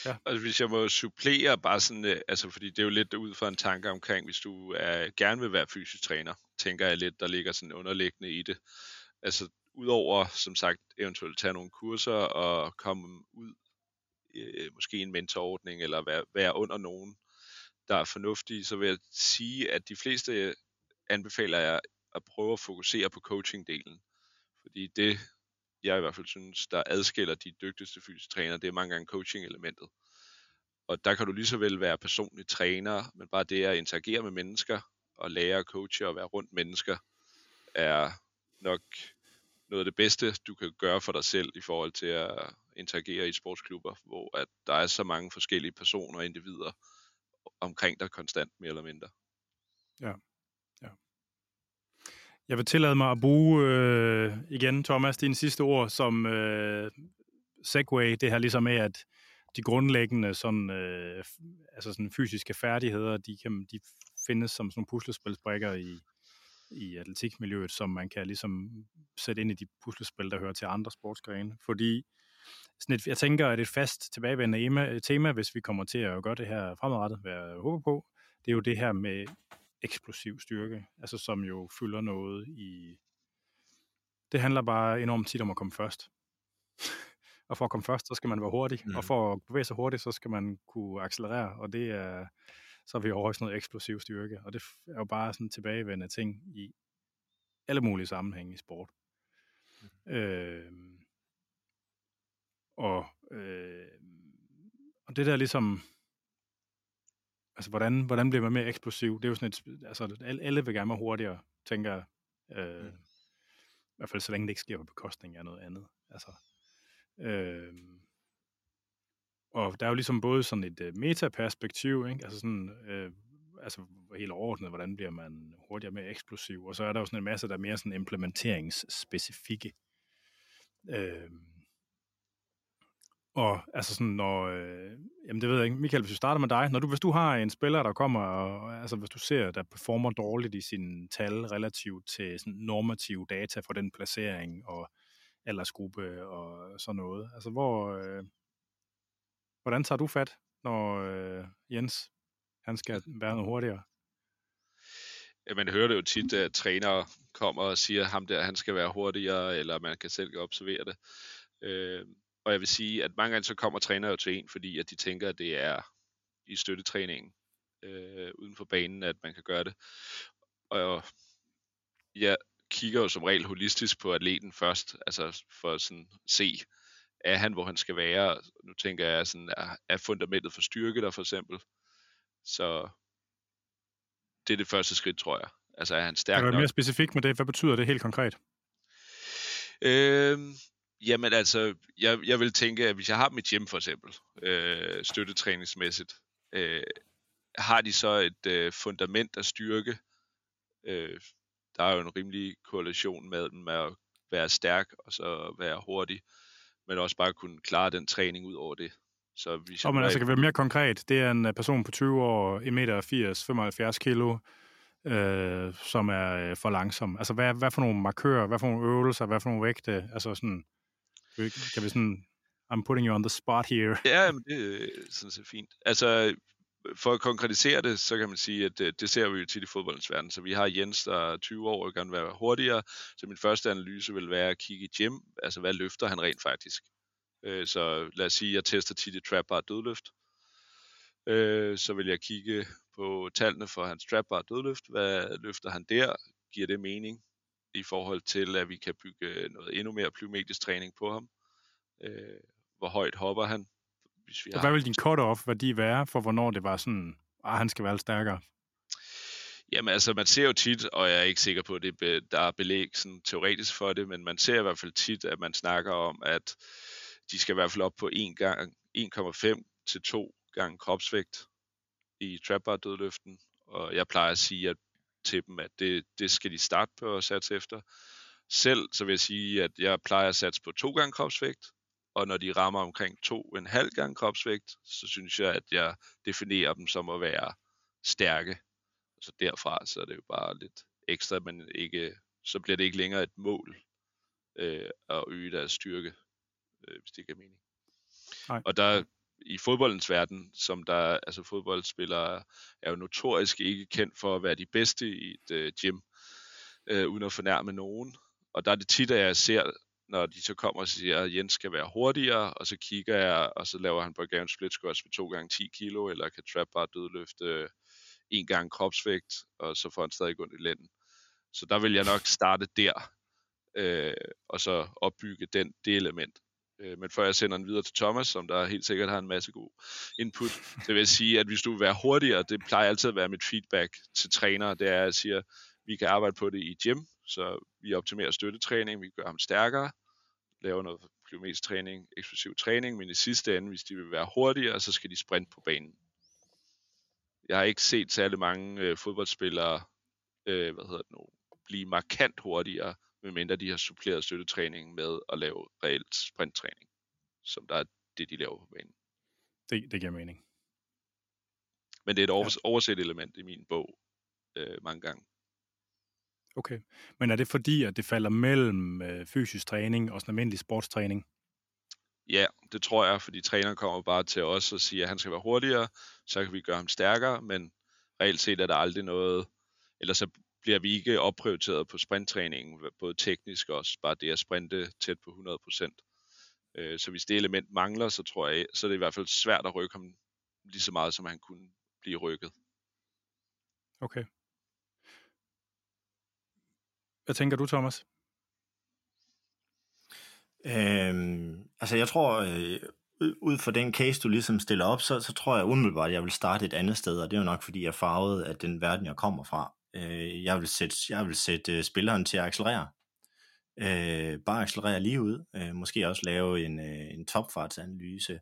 Ja. Altså hvis jeg må supplere bare sådan, øh, altså fordi det er jo lidt ud fra en tanke omkring, hvis du er, gerne vil være fysisk træner, tænker jeg lidt, der ligger sådan underliggende i det. Altså udover som sagt eventuelt tage nogle kurser og komme ud øh, måske en mentorordning eller være, være under nogen, der er fornuftige, så vil jeg sige, at de fleste øh, anbefaler jeg at prøve at fokusere på coaching-delen. Fordi det, jeg i hvert fald synes, der adskiller de dygtigste fysiske træner, det er mange gange coaching-elementet. Og der kan du lige så vel være personlig træner, men bare det at interagere med mennesker, og lære at coache og være rundt mennesker, er nok noget af det bedste, du kan gøre for dig selv i forhold til at interagere i sportsklubber, hvor at der er så mange forskellige personer og individer omkring dig konstant, mere eller mindre. Ja. ja. Jeg vil tillade mig at bruge øh, igen, Thomas, dine sidste ord som øh, segway, det her ligesom med, at de grundlæggende sådan, øh, altså sådan fysiske færdigheder, de, kan, de findes som sådan puslespilsbrikker i, i atletikmiljøet, som man kan ligesom sætte ind i de puslespil, der hører til andre sportsgrene. Fordi sådan et, jeg tænker, at et fast tilbagevendende tema, hvis vi kommer til at gøre det her fremadrettet, hvad jeg håber på, det er jo det her med eksplosiv styrke, altså som jo fylder noget i... Det handler bare enormt tit om at komme først. og for at komme først, så skal man være hurtig, mm. og for at bevæge sig hurtigt, så skal man kunne accelerere, og det er, så er vi over i sådan noget eksplosiv styrke, og det er jo bare sådan tilbagevendende ting i alle mulige sammenhænge i sport. Mm. Øh, og, øh, og det der ligesom, altså hvordan, hvordan bliver man mere eksplosiv? Det er jo sådan et, altså alle vil gerne være hurtigere, tænker jeg. Øh, mm. I hvert fald så længe det ikke sker på bekostning af noget andet. Altså, øh, og der er jo ligesom både sådan et uh, metaperspektiv, ikke? altså sådan, øh, altså helt overordnet, hvordan bliver man hurtigere mere eksplosiv, og så er der jo sådan en masse, der er mere sådan implementeringsspecifikke. Øh, og altså sådan, når, øh, jamen det ved jeg ikke, Michael, hvis vi starter med dig, når du, hvis du har en spiller, der kommer, og, altså hvis du ser, der performer dårligt i sine tal relativt til sådan normative data for den placering og aldersgruppe og sådan noget, altså hvor, øh, hvordan tager du fat, når øh, Jens, han skal være noget hurtigere? Ja, man hører det jo tit, at trænere kommer og siger, at ham der, han skal være hurtigere, eller man kan selv observere det. Øh, og jeg vil sige, at mange gange så kommer træner jo til en, fordi at de tænker, at det er i støttetræningen øh, uden for banen, at man kan gøre det. Og jeg kigger jo som regel holistisk på atleten først, altså for at sådan se, er han, hvor han skal være. Nu tænker jeg, sådan, er, er fundamentet for styrke der for eksempel. Så det er det første skridt, tror jeg. Altså er han stærk Kan du være mere specifik med det? Hvad betyder det helt konkret? Øh, Jamen altså, jeg, jeg vil tænke, at hvis jeg har mit hjem for eksempel, øh, støttetræningsmæssigt, øh, har de så et øh, fundament af styrke. Øh, der er jo en rimelig korrelation med, med at være stærk og så være hurtig, men også bare kunne klare den træning ud over det. Så hvis og man altså kan være mere konkret. Det er en øh, person på 20 år, 1,80 meter, 75 kilo, øh, som er øh, for langsom. Altså, hvad, hvad for nogle markører, hvad for nogle øvelser, hvad for nogle vægte, altså sådan, kan vi sådan, I'm putting you on the spot here. Ja, men det er sådan set fint. Altså, for at konkretisere det, så kan man sige, at det, det ser vi jo tit i fodboldens verden. Så vi har Jens, der er 20 år og gerne vil være hurtigere. Så min første analyse vil være at kigge i gym. Altså, hvad løfter han rent faktisk? Øh, så lad os sige, at jeg tester tit i trap bar dødløft. Øh, så vil jeg kigge på tallene for hans trap bar dødløft. Hvad løfter han der? Giver det mening? i forhold til, at vi kan bygge noget endnu mere plyometrisk træning på ham. Øh, hvor højt hopper han? Hvis vi har... Hvad vil din cut-off værdi være, for hvornår det var sådan, at ah, han skal være stærkere? Jamen altså, man ser jo tit, og jeg er ikke sikker på, at det, der er belæg sådan, teoretisk for det, men man ser i hvert fald tit, at man snakker om, at de skal i hvert fald op på 1 gang 1,5 til 2 gange kropsvægt i trap bar dødløften, og jeg plejer at sige, at til dem, at det, det skal de starte på at satse efter. Selv så vil jeg sige, at jeg plejer at satse på to gange kropsvægt, og når de rammer omkring to en halv gang kropsvægt, så synes jeg, at jeg definerer dem som at være stærke. Så derfra så er det jo bare lidt ekstra, men ikke, så bliver det ikke længere et mål øh, at øge deres styrke, øh, hvis det giver mening. Nej. Og der, i fodboldens verden, som der, altså fodboldspillere er jo notorisk ikke kendt for at være de bedste i et øh, gym, øh, uden at fornærme nogen. Og der er det tit, at jeg ser, når de så kommer og siger, at Jens skal være hurtigere, og så kigger jeg, og så laver han Bulgarian split squats med 2 gange 10 kilo, eller kan trap bare dødløfte en gang kropsvægt, og så får han stadig ondt i lænden. Så der vil jeg nok starte der, øh, og så opbygge den, det element. Øh, men før jeg sender den videre til Thomas, som der helt sikkert har en masse god input, så vil jeg sige, at hvis du vil være hurtigere, det plejer altid at være mit feedback til trænere, det er, at jeg siger, vi kan arbejde på det i gym, så vi optimerer støttetræning, vi gør ham stærkere, laver noget plyometrisk træning, eksplosiv træning, men i sidste ende, hvis de vil være hurtigere, så skal de sprinte på banen. Jeg har ikke set særlig mange øh, fodboldspillere øh, hvad hedder det nu, blive markant hurtigere, medmindre de har suppleret støttetræning med at lave reelt sprinttræning, som der er det, de laver på banen. Det, det giver mening. Men det er et overs- ja. overset element i min bog øh, mange gange. Okay. Men er det fordi, at det falder mellem øh, fysisk træning og sådan almindelig sportstræning? Ja, det tror jeg, fordi træneren kommer bare til os og siger, at han skal være hurtigere, så kan vi gøre ham stærkere, men reelt set er der aldrig noget, eller så bliver vi ikke opprioriteret på sprinttræningen, både teknisk og også bare det at sprinte tæt på 100%. Øh, så hvis det element mangler, så tror jeg, så er det i hvert fald svært at rykke ham lige så meget, som han kunne blive rykket. Okay. Hvad tænker du, Thomas? Øhm, altså jeg tror, øh, ud fra den case, du ligesom stiller op, så, så tror jeg umiddelbart, at jeg vil starte et andet sted, og det er jo nok, fordi jeg er farvet af den verden, jeg kommer fra. Øh, jeg vil sætte, jeg vil sætte øh, spilleren til at accelerere. Øh, bare accelerere lige ud. Øh, måske også lave en, øh, en topfartsanalyse.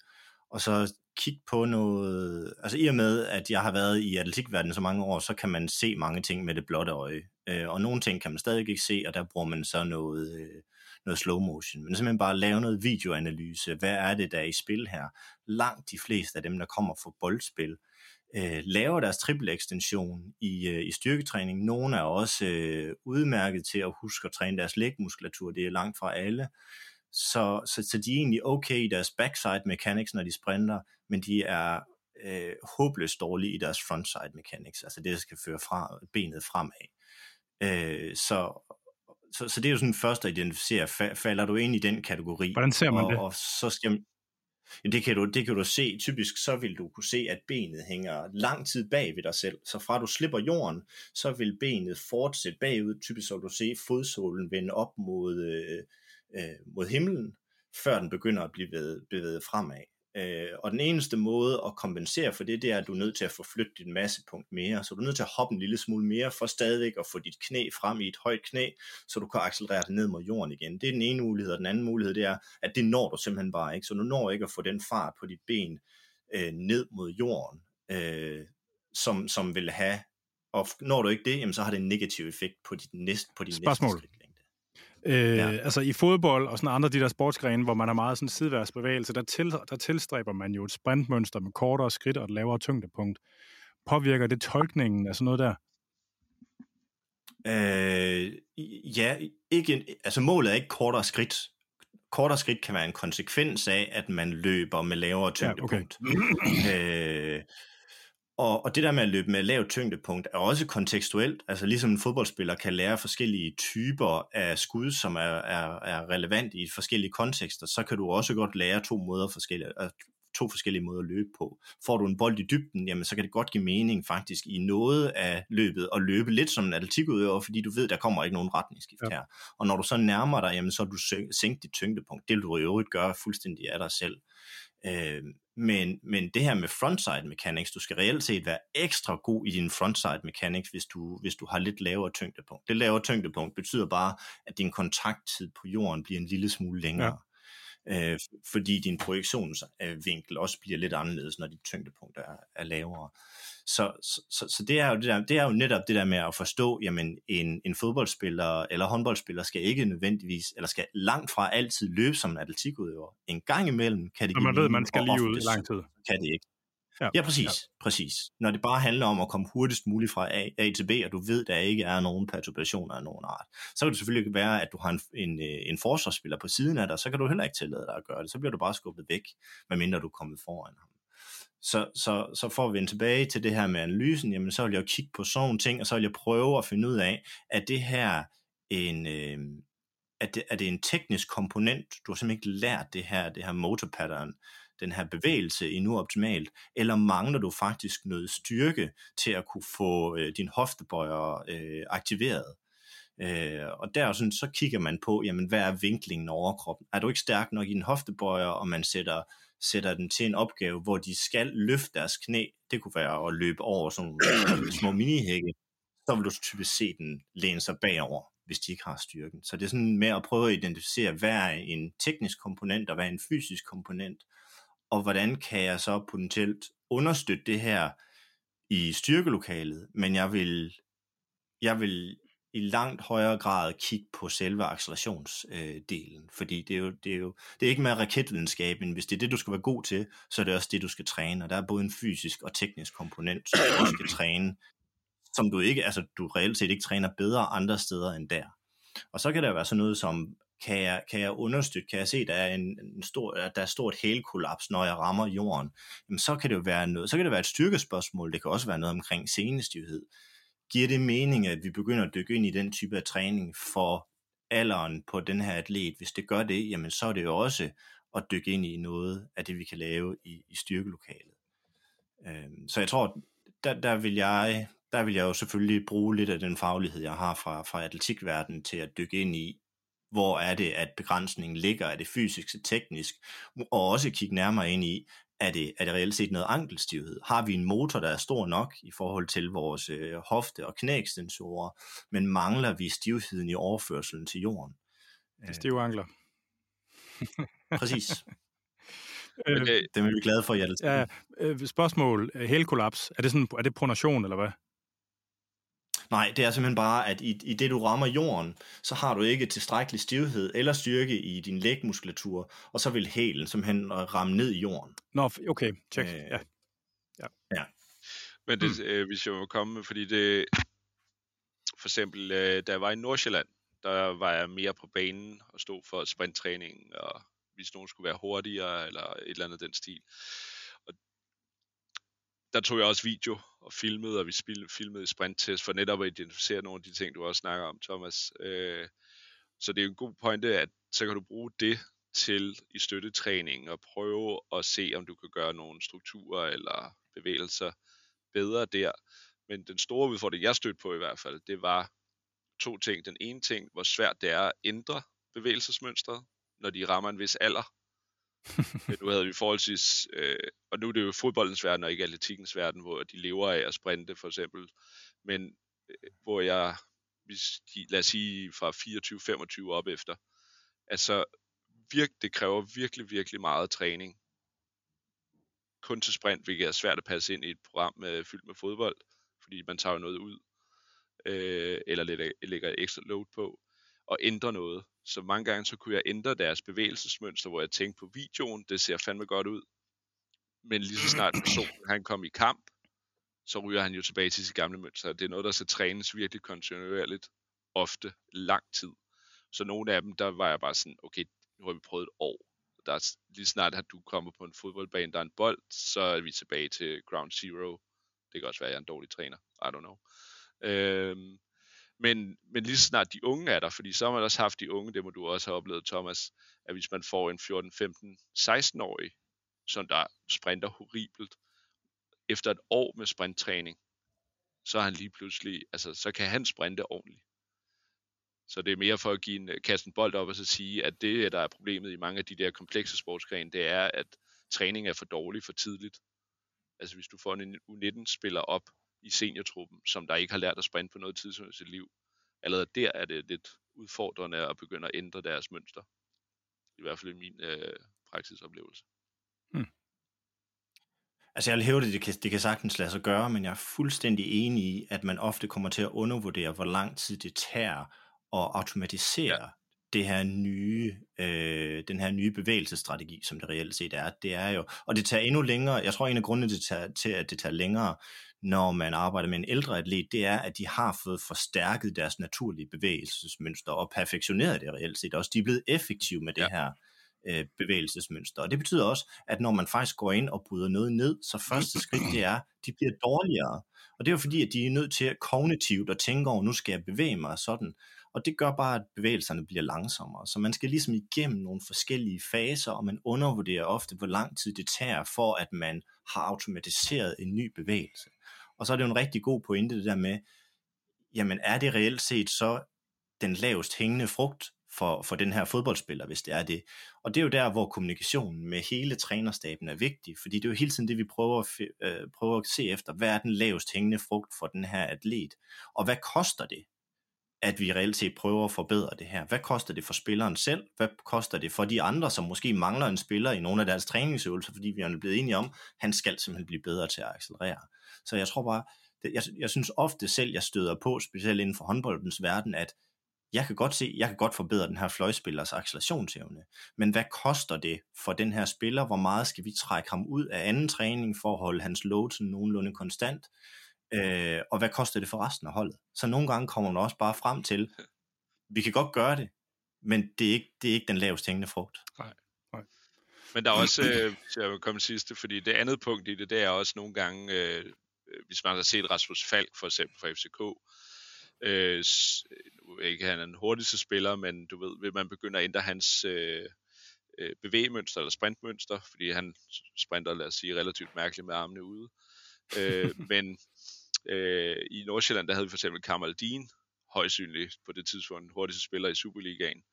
Og så kigge på noget... Altså i og med, at jeg har været i atletikverdenen så mange år, så kan man se mange ting med det blotte øje. Øh, og nogle ting kan man stadig ikke se, og der bruger man så noget... Øh, noget slow motion, men simpelthen bare lave noget videoanalyse. Hvad er det, der er i spil her? Langt de fleste af dem, der kommer fra boldspil, øh, laver deres triple ekstension i, øh, i styrketræning. Nogle er også øh, udmærket til at huske at træne deres lægmuskulatur. Det er langt fra alle. Så, så, så de er egentlig okay i deres backside mechanics, når de sprinter, men de er øh, håbløst dårlige i deres frontside mechanics, altså det, der skal føre fra, benet fremad. Øh, så, så, så det er jo sådan først at identificere, falder du ind i den kategori? Hvordan ser man og, det? Og så skal, Ja, det, kan du, det kan du se. Typisk så vil du kunne se, at benet hænger lang tid bag ved dig selv. Så fra du slipper jorden, så vil benet fortsætte bagud. Typisk så vil du se fodsålen vende op mod, øh, øh, mod himlen, før den begynder at blive bevæget fremad. Øh, og den eneste måde at kompensere for det, det er, at du er nødt til at få flyttet dit massepunkt mere. Så du er nødt til at hoppe en lille smule mere, for stadigvæk at få dit knæ frem i et højt knæ, så du kan accelerere det ned mod jorden igen. Det er den ene mulighed, og den anden mulighed, det er, at det når du simpelthen bare ikke. Så du når ikke at få den fart på dit ben øh, ned mod jorden, øh, som, som vil have, og når du ikke det, jamen, så har det en negativ effekt på dit næste, på dit Spørgsmål. næste skridt. Øh, ja. Altså i fodbold og sådan andre de der sportsgrene, hvor man har meget sådan sideværsbevægelse, der, til, der tilstræber man jo et sprintmønster med kortere skridt og et lavere tyngdepunkt. Påvirker det tolkningen af sådan noget der? Øh, ja, ikke, altså målet er ikke kortere skridt. Kortere skridt kan være en konsekvens af, at man løber med lavere tyngdepunkt. Ja, okay. øh, og, og det der med at løbe med lavt tyngdepunkt er også kontekstuelt. Altså ligesom en fodboldspiller kan lære forskellige typer af skud, som er, er, er relevant i forskellige kontekster, så kan du også godt lære to måder forskellige, to forskellige måder at løbe på. Får du en bold i dybden, jamen så kan det godt give mening faktisk i noget af løbet at løbe lidt som en atletikudøver, fordi du ved, der kommer ikke nogen retningsskift ja. her. Og når du så nærmer dig, jamen så har du sænkt dit tyngdepunkt. Det vil du i øvrigt gøre fuldstændig af dig selv. Øh, men, men det her med frontside mechanics, du skal reelt set være ekstra god i din frontside mechanics, hvis du, hvis du har lidt lavere tyngdepunkt. Det lavere tyngdepunkt betyder bare, at din kontakttid på jorden bliver en lille smule længere. Øh, fordi din projektionsvinkel også bliver lidt anderledes, når dit tyngdepunkt er, er lavere. Så, så, så det, er jo det, der, det er jo netop det der med at forstå, jamen en, en fodboldspiller eller håndboldspiller skal ikke nødvendigvis, eller skal langt fra altid løbe som en atletikudøver. En gang imellem kan det Når man ved, man skal lige ud i lang tid. Kan det ikke. Ja, ja præcis, ja. præcis. Når det bare handler om at komme hurtigst muligt fra A, A til B, og du ved, der ikke er nogen perturbationer af nogen art, så kan det selvfølgelig være, at du har en, en, øh, en forsvarsspiller på siden af dig, så kan du heller ikke tillade dig at gøre det. Så bliver du bare skubbet væk, medmindre du er kommet foran ham. Så, så, så for at vende tilbage til det her med analysen, jamen så vil jeg jo kigge på sådan nogle ting, og så vil jeg prøve at finde ud af, at det her en, øh, er, det, er det en teknisk komponent, du har simpelthen ikke lært det her, det her motor pattern, den her bevægelse endnu optimalt, eller mangler du faktisk noget styrke til at kunne få øh, din hoftebøjer øh, aktiveret? Øh, og der sådan, så kigger man på, jamen, hvad er vinklingen over overkroppen? Er du ikke stærk nok i din hoftebøjer, og man sætter, sætter den til en opgave, hvor de skal løfte deres knæ, det kunne være at løbe over sådan nogle små minihække, så vil du typisk se den læne sig bagover, hvis de ikke har styrken. Så det er sådan med at prøve at identificere, hvad er en teknisk komponent, og hvad er en fysisk komponent, og hvordan kan jeg så potentielt understøtte det her i styrkelokalet, men jeg vil, jeg vil i langt højere grad kigge på selve accelerationsdelen, øh, fordi det er, jo, det, er jo, det er ikke mere raketvidenskab, men hvis det er det, du skal være god til, så er det også det, du skal træne, og der er både en fysisk og teknisk komponent, som du skal træne, som du ikke, altså du reelt set ikke træner bedre andre steder end der. Og så kan der være sådan noget som, kan jeg, kan jeg understøtte, kan jeg se, der er, en, en stor, at der er stort helkollaps, når jeg rammer jorden, jamen så kan det jo være noget, så kan det være et styrkespørgsmål, det kan også være noget omkring senestivhed. Giver det mening, at vi begynder at dykke ind i den type af træning for alderen på den her atlet? Hvis det gør det, jamen så er det jo også at dykke ind i noget af det, vi kan lave i, i styrkelokalet. Øhm, så jeg tror, der, der vil jeg der vil jeg jo selvfølgelig bruge lidt af den faglighed, jeg har fra, fra atletikverdenen til at dykke ind i, hvor er det, at begrænsningen ligger, er det fysisk, er teknisk, og også kigge nærmere ind i, er det, er det reelt set noget ankelstivhed? Har vi en motor, der er stor nok i forhold til vores øh, hofte- og knæekstensorer, men mangler vi stivheden i overførselen til jorden? Det er stive ankler. Præcis. Okay. Det er vi glade for, Hjalte. Ja, øh, spørgsmål. Hælkollaps, er det, sådan, er det pronation, eller hvad? Nej, det er simpelthen bare, at i, i det du rammer jorden, så har du ikke tilstrækkelig stivhed eller styrke i din lægmuskulatur, og så vil hælen simpelthen ramme ned i jorden. Nå, okay, check. Øh, ja. Ja. ja. Men det, mm. øh, hvis jeg må komme, fordi det, for eksempel, øh, da jeg var i Nordsjælland, der var jeg mere på banen og stod for sprinttræning, og hvis nogen skulle være hurtigere, eller et eller andet den stil. Der tog jeg også video og filmede, og vi filmede i sprinttest for netop at identificere nogle af de ting, du også snakker om, Thomas. Øh, så det er en god pointe, at så kan du bruge det til i støttetræningen og prøve at se, om du kan gøre nogle strukturer eller bevægelser bedre der. Men den store udfordring, jeg stødte på i hvert fald, det var to ting. Den ene ting, hvor svært det er at ændre bevægelsesmønstret, når de rammer en vis alder. nu havde vi forholdsvis, øh, og nu er det jo fodboldens verden og ikke atletikkens verden, hvor de lever af at sprinte for eksempel, men øh, hvor jeg, hvis de, lad os sige fra 24-25 op efter, altså virk, det kræver virkelig, virkelig meget træning, kun til sprint, hvilket er svært at passe ind i et program med, fyldt med fodbold, fordi man tager jo noget ud, øh, eller lægger, lægger ekstra load på, og ændrer noget. Så mange gange så kunne jeg ændre deres bevægelsesmønster, hvor jeg tænkte på videoen, det ser fandme godt ud. Men lige så snart personen han kom i kamp, så ryger han jo tilbage til sit gamle mønster. Det er noget, der skal trænes virkelig kontinuerligt, ofte lang tid. Så nogle af dem, der var jeg bare sådan, okay, nu har vi prøvet et år. Der er, lige snart at du kommer på en fodboldbane, der er en bold, så er vi tilbage til ground zero. Det kan også være, at jeg er en dårlig træner. I don't know. Øhm, men, men lige så snart de unge er der, fordi så har man også haft de unge, det må du også have oplevet, Thomas, at hvis man får en 14, 15, 16-årig, som der sprinter horribelt, efter et år med sprinttræning, så er han lige pludselig, altså så kan han sprinte ordentligt. Så det er mere for at give en, kaste en bold op og så sige, at det, der er problemet i mange af de der komplekse sportsgrene, det er, at træning er for dårlig for tidligt. Altså hvis du får en U19-spiller op, i seniortruppen, som der ikke har lært at sprinte på noget tidspunkt i sit liv. Allerede der er det lidt udfordrende at begynde at ændre deres mønster. I hvert fald i min øh, praksisoplevelse. Hmm. Altså jeg vil hæve det, det kan, det kan sagtens lade sig gøre, men jeg er fuldstændig enig i, at man ofte kommer til at undervurdere, hvor lang tid det tager at automatisere ja. det her nye, øh, den her nye bevægelsesstrategi, som det reelt set er. Det er jo, og det tager endnu længere, jeg tror en af grundene til, til at det tager længere, når man arbejder med en ældre atlet, det er, at de har fået forstærket deres naturlige bevægelsesmønster og perfektioneret det reelt set også. De er blevet effektive med det ja. her øh, bevægelsesmønster. Og det betyder også, at når man faktisk går ind og bryder noget ned, så første skridt det er, de bliver dårligere. Og det er jo fordi, at de er nødt til at kognitivt at tænke over, nu skal jeg bevæge mig sådan. Og det gør bare, at bevægelserne bliver langsommere. Så man skal ligesom igennem nogle forskellige faser, og man undervurderer ofte, hvor lang tid det tager, for at man har automatiseret en ny bevægelse. Og så er det jo en rigtig god pointe, det der med, jamen er det reelt set så den lavest hængende frugt for, for den her fodboldspiller, hvis det er det. Og det er jo der, hvor kommunikationen med hele trænerstaben er vigtig, fordi det er jo hele tiden det, vi prøver at, øh, prøver at se efter. Hvad er den lavest hængende frugt for den her atlet? Og hvad koster det, at vi reelt set prøver at forbedre det her? Hvad koster det for spilleren selv? Hvad koster det for de andre, som måske mangler en spiller i nogle af deres træningsøvelser, fordi vi er blevet enige om, at han skal simpelthen blive bedre til at accelerere. Så jeg tror bare, det, jeg, jeg synes ofte selv, jeg støder på, specielt inden for håndboldens verden, at jeg kan godt se, jeg kan godt forbedre den her fløjspillers accelerationsevne, men hvad koster det for den her spiller? Hvor meget skal vi trække ham ud af anden træning for at holde hans load sådan nogenlunde konstant? Øh, og hvad koster det for resten af holdet? Så nogle gange kommer man også bare frem til, vi kan godt gøre det, men det er ikke, det er ikke den lavest hængende frugt. Nej. Nej. Men der er også, øh, jeg vil komme sidste, fordi det andet punkt i det, det er også nogle gange, øh, hvis man har set Rasmus Falk for eksempel fra FCK, øh, ikke han er den hurtigste spiller, men du ved, vil man begynde at ændre hans øh, øh, bevægemønster eller sprintmønster, fordi han sprinter, lad os sige, relativt mærkeligt med armene ude. øh, men øh, i Nordsjælland, der havde vi for eksempel Kamal Dean, højsynligt på det tidspunkt, den hurtigste spiller i Superligaen.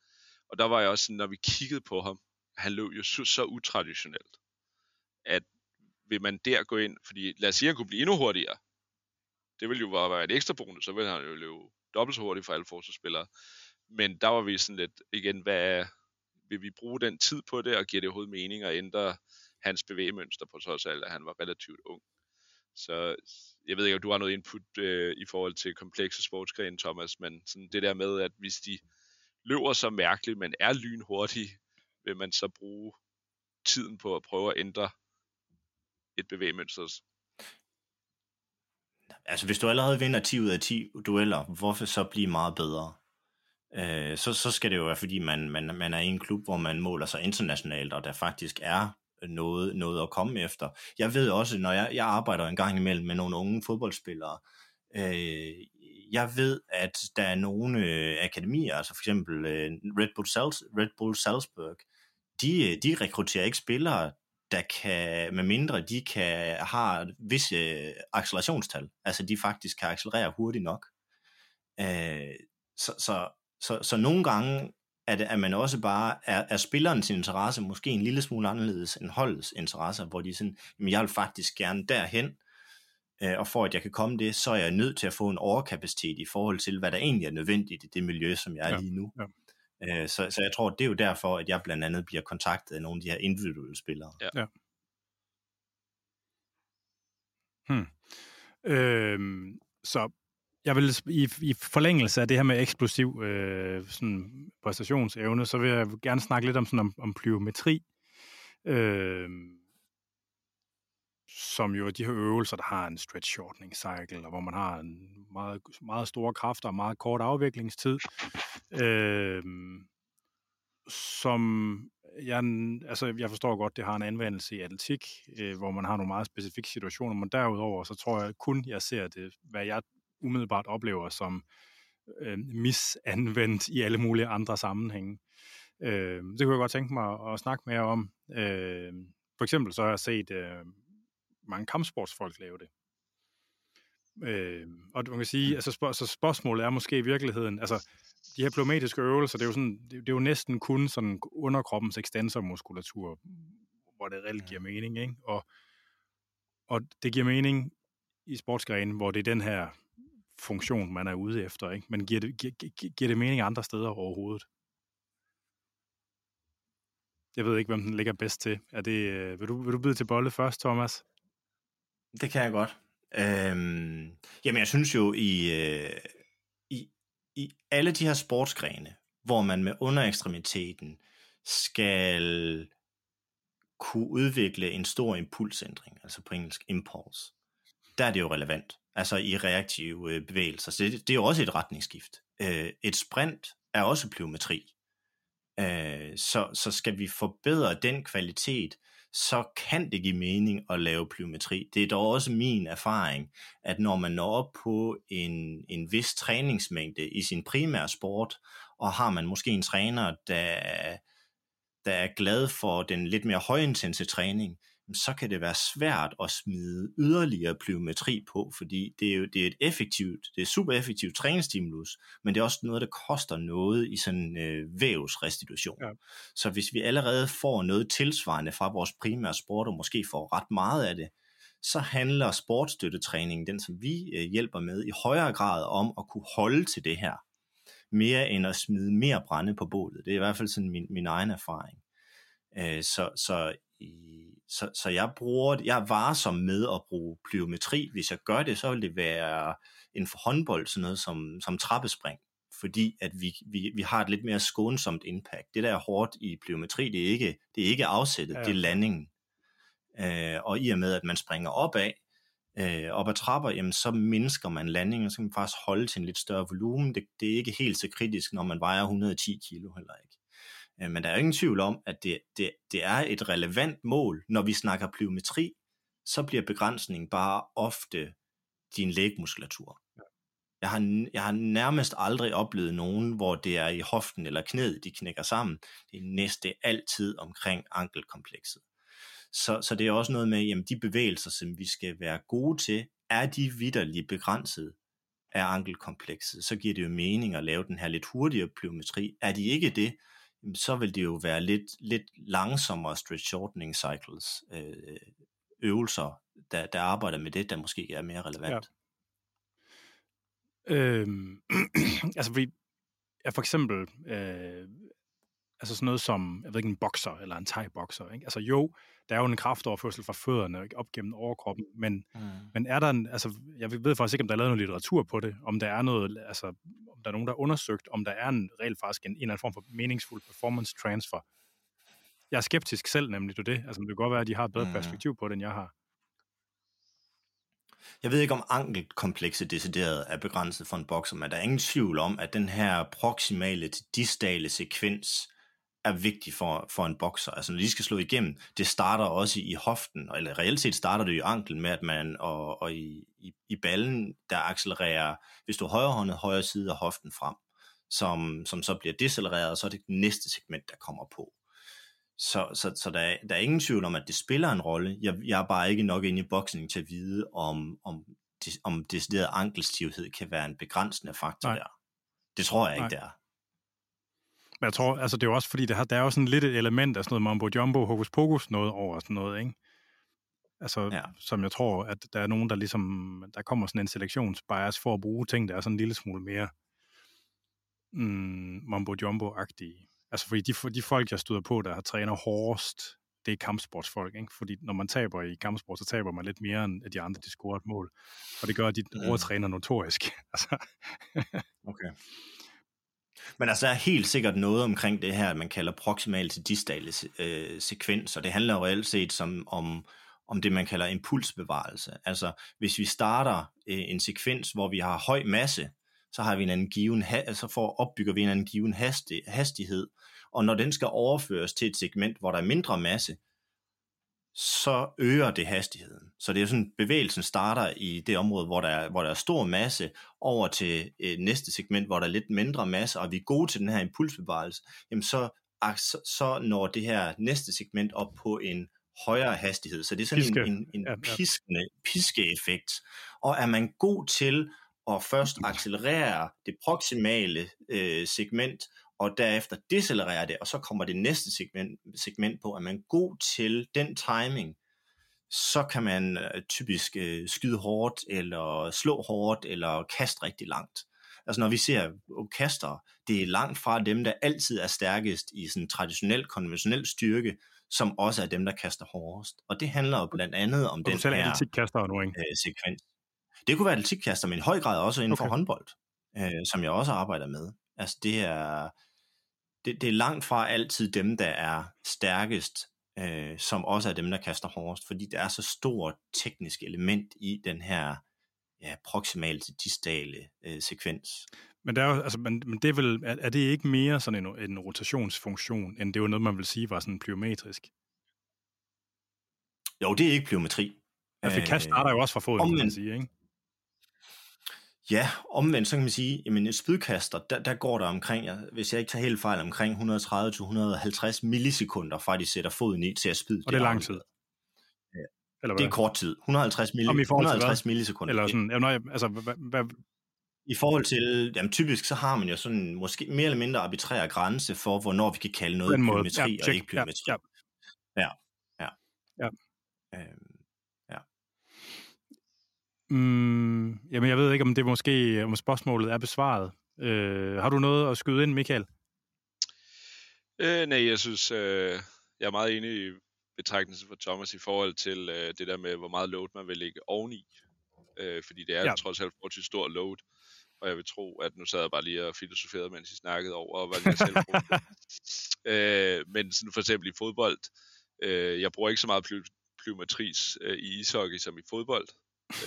Og der var jeg også sådan, når vi kiggede på ham, han løb jo så, så utraditionelt, at vil man der gå ind, fordi lad os sige, at han kunne blive endnu hurtigere, det ville jo bare være et ekstra bonus, så ville han jo løbe dobbelt så hurtigt for alle forsvarsspillere. Men der var vi sådan lidt, igen, hvad er, vil vi bruge den tid på det, og giver det overhovedet mening at ændre hans bevægemønster på trods af, at han var relativt ung. Så jeg ved ikke, om du har noget input øh, i forhold til komplekse sportsgrene, Thomas, men sådan det der med, at hvis de løber så mærkeligt, men er lynhurtige, vil man så bruge tiden på at prøve at ændre et bevægemønster altså hvis du allerede vinder 10 ud af 10 dueller, hvorfor så blive meget bedre? Øh, så, så skal det jo være, fordi man, man, man er i en klub, hvor man måler sig internationalt, og der faktisk er noget, noget at komme efter. Jeg ved også, når jeg, jeg arbejder en gang imellem med nogle unge fodboldspillere, øh, jeg ved, at der er nogle øh, akademier, altså for eksempel øh, Red, Bull Sals, Red Bull Salzburg, de, øh, de rekrutterer ikke spillere, der kan, med mindre de kan har visse øh, accelerationstal, altså de faktisk kan accelerere hurtigt nok. Øh, så, så, så, så nogle gange det, at man også bare er, er spillerens interesse måske en lille smule anderledes end holdets interesse, hvor de sådan, jamen jeg vil faktisk gerne derhen, øh, og for at jeg kan komme det, så er jeg nødt til at få en overkapacitet i forhold til, hvad der egentlig er nødvendigt i det miljø, som jeg er ja, lige nu. Ja. Øh, så, så jeg tror, det er jo derfor, at jeg blandt andet bliver kontaktet af nogle af de her individuelle spillere. Ja. ja. Hmm. Øhm, så jeg vil i, i forlængelse af det her med eksplosiv øh, sådan præstationsevne, så vil jeg gerne snakke lidt om, sådan om, om plyometri, øh, som jo er de her øvelser, der har en stretch shortening cycle, og hvor man har en meget, meget store kræfter og meget kort afviklingstid, øh, som jeg, altså, jeg forstår godt, det har en anvendelse i atletik, øh, hvor man har nogle meget specifikke situationer, men derudover, så tror jeg kun, jeg ser det, hvad jeg umiddelbart oplever som øh, misanvendt i alle mulige andre sammenhænge. Øh, det kunne jeg godt tænke mig at, snakke mere om. Øh, for eksempel så har jeg set øh, mange kampsportsfolk lave det. Øh, og man kan sige, altså spørg- så spørgsmålet er måske i virkeligheden, altså de her plomatiske øvelser, det er jo, sådan, det, det er jo næsten kun sådan underkroppens ekstensormuskulatur, hvor det reelt giver mening, ikke? Og, og det giver mening i sportsgrenen, hvor det er den her funktion, man er ude efter, ikke? Men giver det, giver, giver det mening andre steder overhovedet? Jeg ved ikke, hvem den ligger bedst til. Er det, øh, vil, du, vil du byde til bolle først, Thomas? Det kan jeg godt. Øhm, jamen, jeg synes jo, i, øh, i, i alle de her sportsgrene, hvor man med underekstremiteten skal kunne udvikle en stor impulsændring, altså på engelsk impulse, der er det jo relevant, altså i reaktive øh, bevægelser. Så det, det er jo også et retningsskift. Øh, et sprint er også plyometri. Øh, så, så skal vi forbedre den kvalitet, så kan det give mening at lave plyometri. Det er dog også min erfaring, at når man når op på en, en vis træningsmængde i sin primære sport, og har man måske en træner, der, der er glad for den lidt mere højintense træning, så kan det være svært at smide yderligere plyometri på, fordi det er jo det er et effektivt, det er super effektivt træningsstimulus, men det er også noget, der koster noget i sådan øh, vævsrestitution. Ja. Så hvis vi allerede får noget tilsvarende fra vores primære sport, og måske får ret meget af det, så handler sportsstøttetræningen, den som vi øh, hjælper med, i højere grad om at kunne holde til det her, mere end at smide mere brænde på bålet. Det er i hvert fald sådan min, min egen erfaring. Øh, så, så, så, så jeg bruger, jeg er varsom med at bruge plyometri. Hvis jeg gør det, så vil det være en for håndbold, sådan noget som, som trappespring fordi at vi, vi, vi har et lidt mere skånsomt impact. Det der er hårdt i plyometri, det er ikke, det er ikke afsættet, ja. det er landingen. Øh, og i og med, at man springer opad, øh, op ad trapper, jamen, så mindsker man landingen, så kan man faktisk holde til en lidt større volumen. Det, det er ikke helt så kritisk, når man vejer 110 kilo heller ikke. Øh, men der er ingen tvivl om, at det, det, det er et relevant mål. Når vi snakker plyometri, så bliver begrænsningen bare ofte din lægmuskulatur. Jeg har, jeg har nærmest aldrig oplevet nogen, hvor det er i hoften eller knæet, de knækker sammen. Det er næste altid omkring ankelkomplekset. Så, så det er også noget med, at de bevægelser, som vi skal være gode til, er de vidderligt begrænset af ankelkomplekset, så giver det jo mening at lave den her lidt hurtigere plyometri. Er de ikke det, så vil det jo være lidt, lidt langsommere stretch shortening cycles, øh, øvelser, der, der arbejder med det, der måske er mere relevant. Ja. Øhm, altså, vi, ja, for eksempel, øh, altså sådan noget som, jeg ved ikke, en bokser eller en thai-bokser. Ikke? Altså jo, der er jo en kraftoverførsel fra fødderne op gennem overkroppen, men, mm. men er der en, altså jeg ved faktisk ikke, om der er lavet noget litteratur på det, om der er noget, altså om der er nogen, der har undersøgt, om der er en reelt faktisk en, en eller anden form for meningsfuld performance transfer. Jeg er skeptisk selv nemlig til det, altså det kan godt være, at de har et bedre mm. perspektiv på det, end jeg har. Jeg ved ikke, om ankelkomplekset decideret er begrænset for en bokser, men der er ingen tvivl om, at den her proximale til distale sekvens er vigtig for, for en bokser. Altså når de skal slå igennem, det starter også i hoften, eller reelt set starter det i anklen med, at man og, og i, i, i ballen, der accelererer, hvis du højre håndet, højre side af hoften frem, som, som så bliver decellereret, så er det det næste segment, der kommer på. Så, så, så der, er, der er ingen tvivl om, at det spiller en rolle. Jeg, jeg er bare ikke nok inde i boksning til at vide, om, om, om decideret ankelstivhed kan være en begrænsende faktor Nej. der. Det tror jeg ikke, Nej. det er. Men jeg tror, altså det er jo også fordi, der, der er jo sådan lidt et element af sådan noget mambo jumbo, hokus pokus noget over sådan noget, ikke? Altså, ja. som jeg tror, at der er nogen, der ligesom, der kommer sådan en selektionsbias for at bruge ting, der er sådan en lille smule mere mm, mambo jumbo-agtige. Altså, fordi de, de folk, jeg støder på, der har træner hårdest, det er kampsportsfolk, ikke? Fordi når man taber i kampsport, så taber man lidt mere, end at de andre, de scorer et mål. Og det gør, at de mm. overtræner notorisk. altså. okay. Men altså, der er helt sikkert noget omkring det her, man kalder proximal til distale øh, sekvens, og det handler jo reelt set som, om, om det, man kalder impulsbevarelse. Altså, hvis vi starter øh, en sekvens, hvor vi har høj masse, så har vi en anden given, altså for opbygger vi en anden given hastighed, og når den skal overføres til et segment, hvor der er mindre masse, så øger det hastigheden. Så det er sådan, bevægelsen starter i det område, hvor der er, hvor der er stor masse, over til et næste segment, hvor der er lidt mindre masse, og vi er gode til den her impulsbevarelse, jamen så, så når det her næste segment op på en højere hastighed. Så det er sådan Piske. en, en, en ja, ja. piskende, piskeeffekt. Og er man god til at først accelerere det proximale øh, segment, og derefter decelerere det, og så kommer det næste segment, segment på, at man er god til den timing, så kan man øh, typisk øh, skyde hårdt, eller slå hårdt, eller kaste rigtig langt. Altså når vi ser kaster, det er langt fra dem, der altid er stærkest i sådan traditionel, konventionel styrke, som også er dem, der kaster hårdest. Og det handler jo blandt andet om den her nu, ikke? Øh, sekvens. Det kunne være atletikkaster, men i høj grad også inden okay. for håndbold, øh, som jeg også arbejder med. Altså det er, det, det er langt fra altid dem, der er stærkest, øh, som også er dem, der kaster hårdest, fordi der er så stort teknisk element i den her ja, proximal til distale øh, sekvens. Men, der er, altså, men, men det er, vel, er, er det ikke mere sådan en, en rotationsfunktion, end det var noget, man vil sige var sådan plyometrisk? Jo, det er ikke plyometri. For kast starter jo også fra foden, kan man sige, ikke? Ja, omvendt så kan man sige, at en spydkaster, der, der går der omkring, hvis jeg ikke tager helt fejl, omkring 130-150 millisekunder fra de sætter foden i til at spide. Og det er lang tid. Eller Det er hvad? kort tid. 150, milli, Om i forhold til 150 millisekunder. Eller sådan, ja, nej, altså, hvad, hvad, I forhold til, jamen typisk så har man jo sådan måske mere eller mindre arbitrære grænse for, hvornår vi kan kalde noget plyometri Ja, og ikke Ja, plyometri. ja. Øhm, Mm, jamen, jeg ved ikke, om det måske, om spørgsmålet er besvaret. Øh, har du noget at skyde ind, Michael? Øh, nej, jeg synes, øh, jeg er meget enig i betragtningen for Thomas i forhold til øh, det der med, hvor meget load man vil lægge oveni. Øh, fordi det er Ja. trods alt forholdsvis stor load. Og jeg vil tro, at nu sad jeg bare lige og filosoferede, mens I snakkede over, og hvad jeg selv brugte. øh, men sådan for eksempel i fodbold, øh, jeg bruger ikke så meget ply- plyometris øh, i ishockey som i fodbold,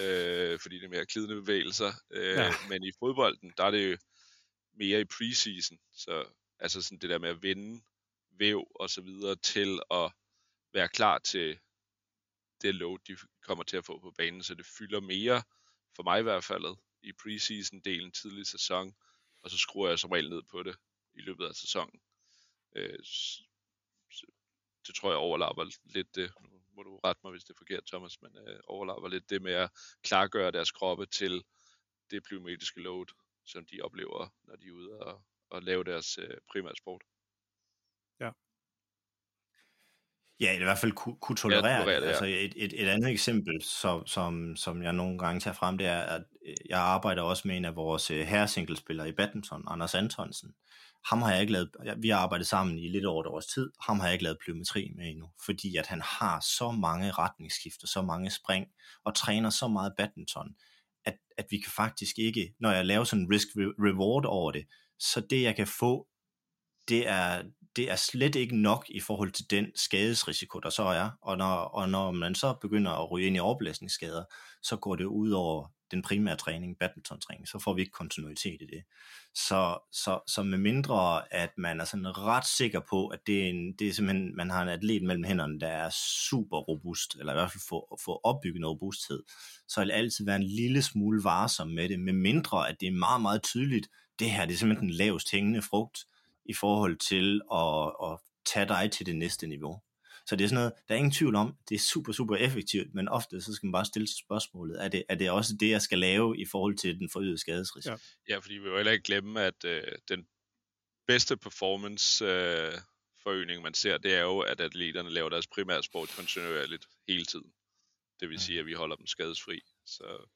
øh, fordi det er mere glidende bevægelser. Øh, Ja. Men i fodbolden, der er det jo mere i preseason, så altså sådan det der med at vinde væv og så videre til at være klar til det load, de kommer til at få på banen, så det fylder mere, for mig i hvert fald, i preseason-delen tidlig sæson, og så skruer jeg som regel ned på det i løbet af sæsonen. Øh, det tror jeg overlapper lidt det, nu må du rette mig, hvis det er forkert, Thomas, men øh, overlapper lidt det med at klargøre deres kroppe til det plyometriske load, som de oplever, når de er ude og, og lave deres øh, primære sport. Ja, i hvert fald kunne, kunne tolerere tolerere det. ja. Altså et, et, et andet eksempel, som, som, som jeg nogle gange tager frem, det er, at øh, jeg arbejder også med en af vores øh, herresinglespillere i badminton, Anders Antonsen. Ham har jeg ikke lavet, ja, vi har arbejdet sammen i lidt over et års tid, ham har jeg ikke lavet plyometri med endnu, fordi at han har så mange retningsskifter, så mange spring, og træner så meget badminton, at, at vi kan faktisk ikke, når jeg laver sådan en risk-reward over det, så det jeg kan få, det er, det er slet ikke nok i forhold til den skadesrisiko, der så er. Og når, og når man så begynder at ryge ind i overbelastningsskader, så går det ud over den primære træning, badmintontræning, så får vi ikke kontinuitet i det. Så, så, så med mindre, at man er sådan ret sikker på, at det er, en, det er simpelthen, man har en atlet mellem hænderne, der er super robust, eller i hvert fald få, få opbygget noget robusthed, så vil det altid være en lille smule varsom med det, med mindre, at det er meget, meget tydeligt, det her det er simpelthen den lavest hængende frugt, i forhold til at, at tage dig til det næste niveau. Så det er sådan noget, der er ingen tvivl om, det er super, super effektivt, men ofte så skal man bare stille sig spørgsmålet, er det, er det også det, jeg skal lave i forhold til den forøgede skadesrisiko? Ja. Ja, fordi vi vil jo heller ikke glemme, at øh, den bedste performance øh, forøgning, man ser, det er jo, at atleterne laver deres primære sport kontinuerligt hele tiden. Det vil sige, at vi holder dem skadesfri. Så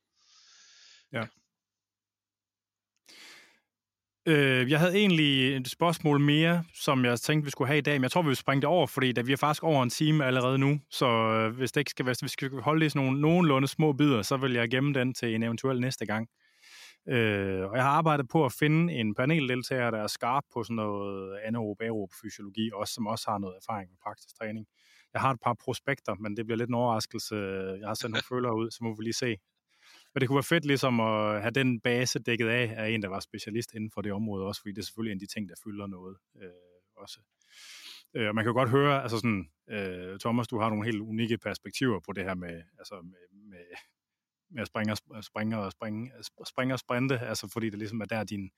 Øh, jeg havde egentlig et spørgsmål mere, som jeg tænkte, vi skulle have i dag, men jeg tror, vi vil springe det over, fordi da vi er faktisk over en time allerede nu, så øh, hvis det ikke skal, hvis vi skal holde det i sådan nogle nogenlunde små bidder, så vil jeg gemme den til en eventuel næste gang. Øh, og jeg har arbejdet på at finde en paneldeltager, der er skarp på sådan noget anaerob aerob fysiologi, også, som også har noget erfaring med praktisk træning. Jeg har et par prospekter, men det bliver lidt en overraskelse. Jeg har sendt nogle følger ud, så må vi lige se. Men det kunne være fedt ligesom at have den base dækket af af en, der var specialist inden for det område også, fordi det er selvfølgelig en af de ting, der fylder noget øh, også. Øh, og man kan jo godt høre, altså sådan, øh, Thomas, du har nogle helt unikke perspektiver på det her med, altså med, med, med at springe og springe og springe, springe og sprinte, altså fordi det ligesom er der, din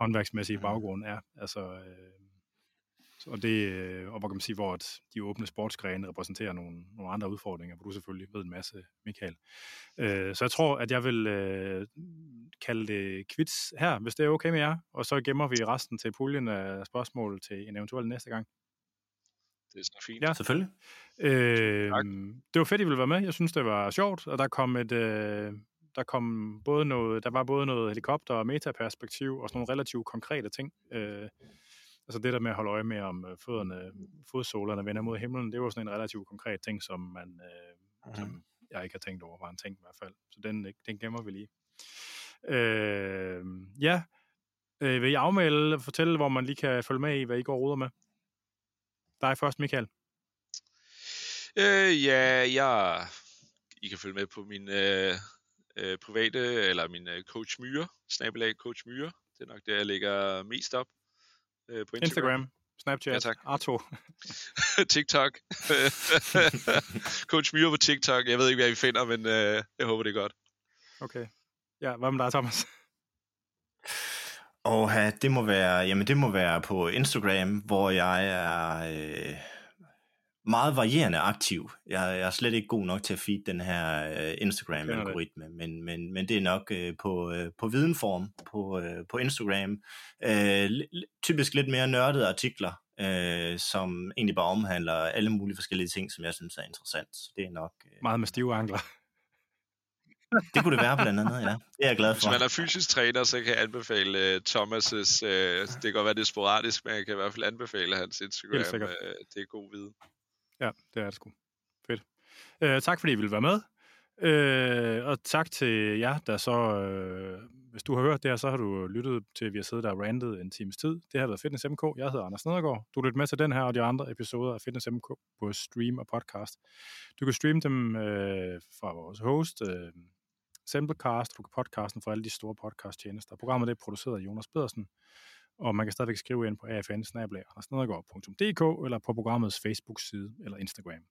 håndværksmæssige baggrund er. Altså, øh, og det, øh, og hvor kan man sige, hvor at de åbne sportsgrene repræsenterer nogle, nogle andre udfordringer, hvor du selvfølgelig ved en masse, Michael. Øh, så jeg tror, at jeg vil øh, kalde det quits her, hvis det er okay med jer, og så gemmer vi resten til puljen af spørgsmål til en eventuel næste gang. det er så fint. Ja. Selvfølgelig. Øh, Tak. det var fedt, I ville være med. Jeg synes, det var sjovt, og der kom et... Øh, der kom både noget, der var både noget helikopter- og metaperspektiv, og sådan nogle relativt konkrete ting. Øh, altså det der med at holde øje med, om øh, fødderne, fodsålerne vender mod himlen, det var sådan en relativt konkret ting, som man, øh, som jeg ikke har tænkt over, var en ting i hvert fald. Så den, den gemmer vi lige. Øh, ja, øh, vil I afmelde og fortælle, hvor man lige kan følge med i, hvad I går og ruder med? Dig først, Michael. Øh, ja, jeg... I kan følge med på min øh, øh, private, eller min øh, coach Myre, snabelag coach Myre. Det er nok der, jeg lægger mest op øh, på Instagram. Instagram, Snapchat, Ja, tak. Arto. TikTok. coach Myre på TikTok. Jeg ved ikke, hvad I finder, men øh, jeg håber, det er godt. Okay. Ja, hvad med dig, Thomas? Og det må være, jamen det må være på Instagram, hvor jeg er øh, meget varierende aktiv. Jeg, jeg er slet ikke god nok til at feed den her uh, Instagram-algoritme, men, men, men det er nok uh, på, uh, på videnform på, uh, på Instagram. Uh, typisk lidt mere nørdede artikler, uh, som egentlig bare omhandler alle mulige forskellige ting, som jeg synes er interessant. Så det er nok... Uh, meget med stive ankler. det kunne det være blandt andet, ja. Det er jeg glad for. Hvis man er fysisk træner, så kan jeg anbefale uh, Thomas' uh, det kan godt være, det er sporadisk, men jeg kan i hvert fald anbefale hans Instagram. Uh, det er god viden. Ja, det er det sgu. Fedt. Øh, tak fordi I ville være med. Øh, og tak til jer, der så... Øh, hvis du har hørt det her, så har du lyttet til, at vi har siddet der og randet en times tid. Det har været Fitness MK. Jeg hedder Anders Nedergaard. Du lytter med til den her og de andre episoder af Fitness MK på stream og podcast. Du kan streame dem øh, fra vores host, øh, Simplecast. Du kan podcasten fra alle de store podcast-tjenester. Programmet er produceret af Jonas Pedersen og man kan stadigvæk skrive ind på afn eller på programmets Facebook-side eller Instagram.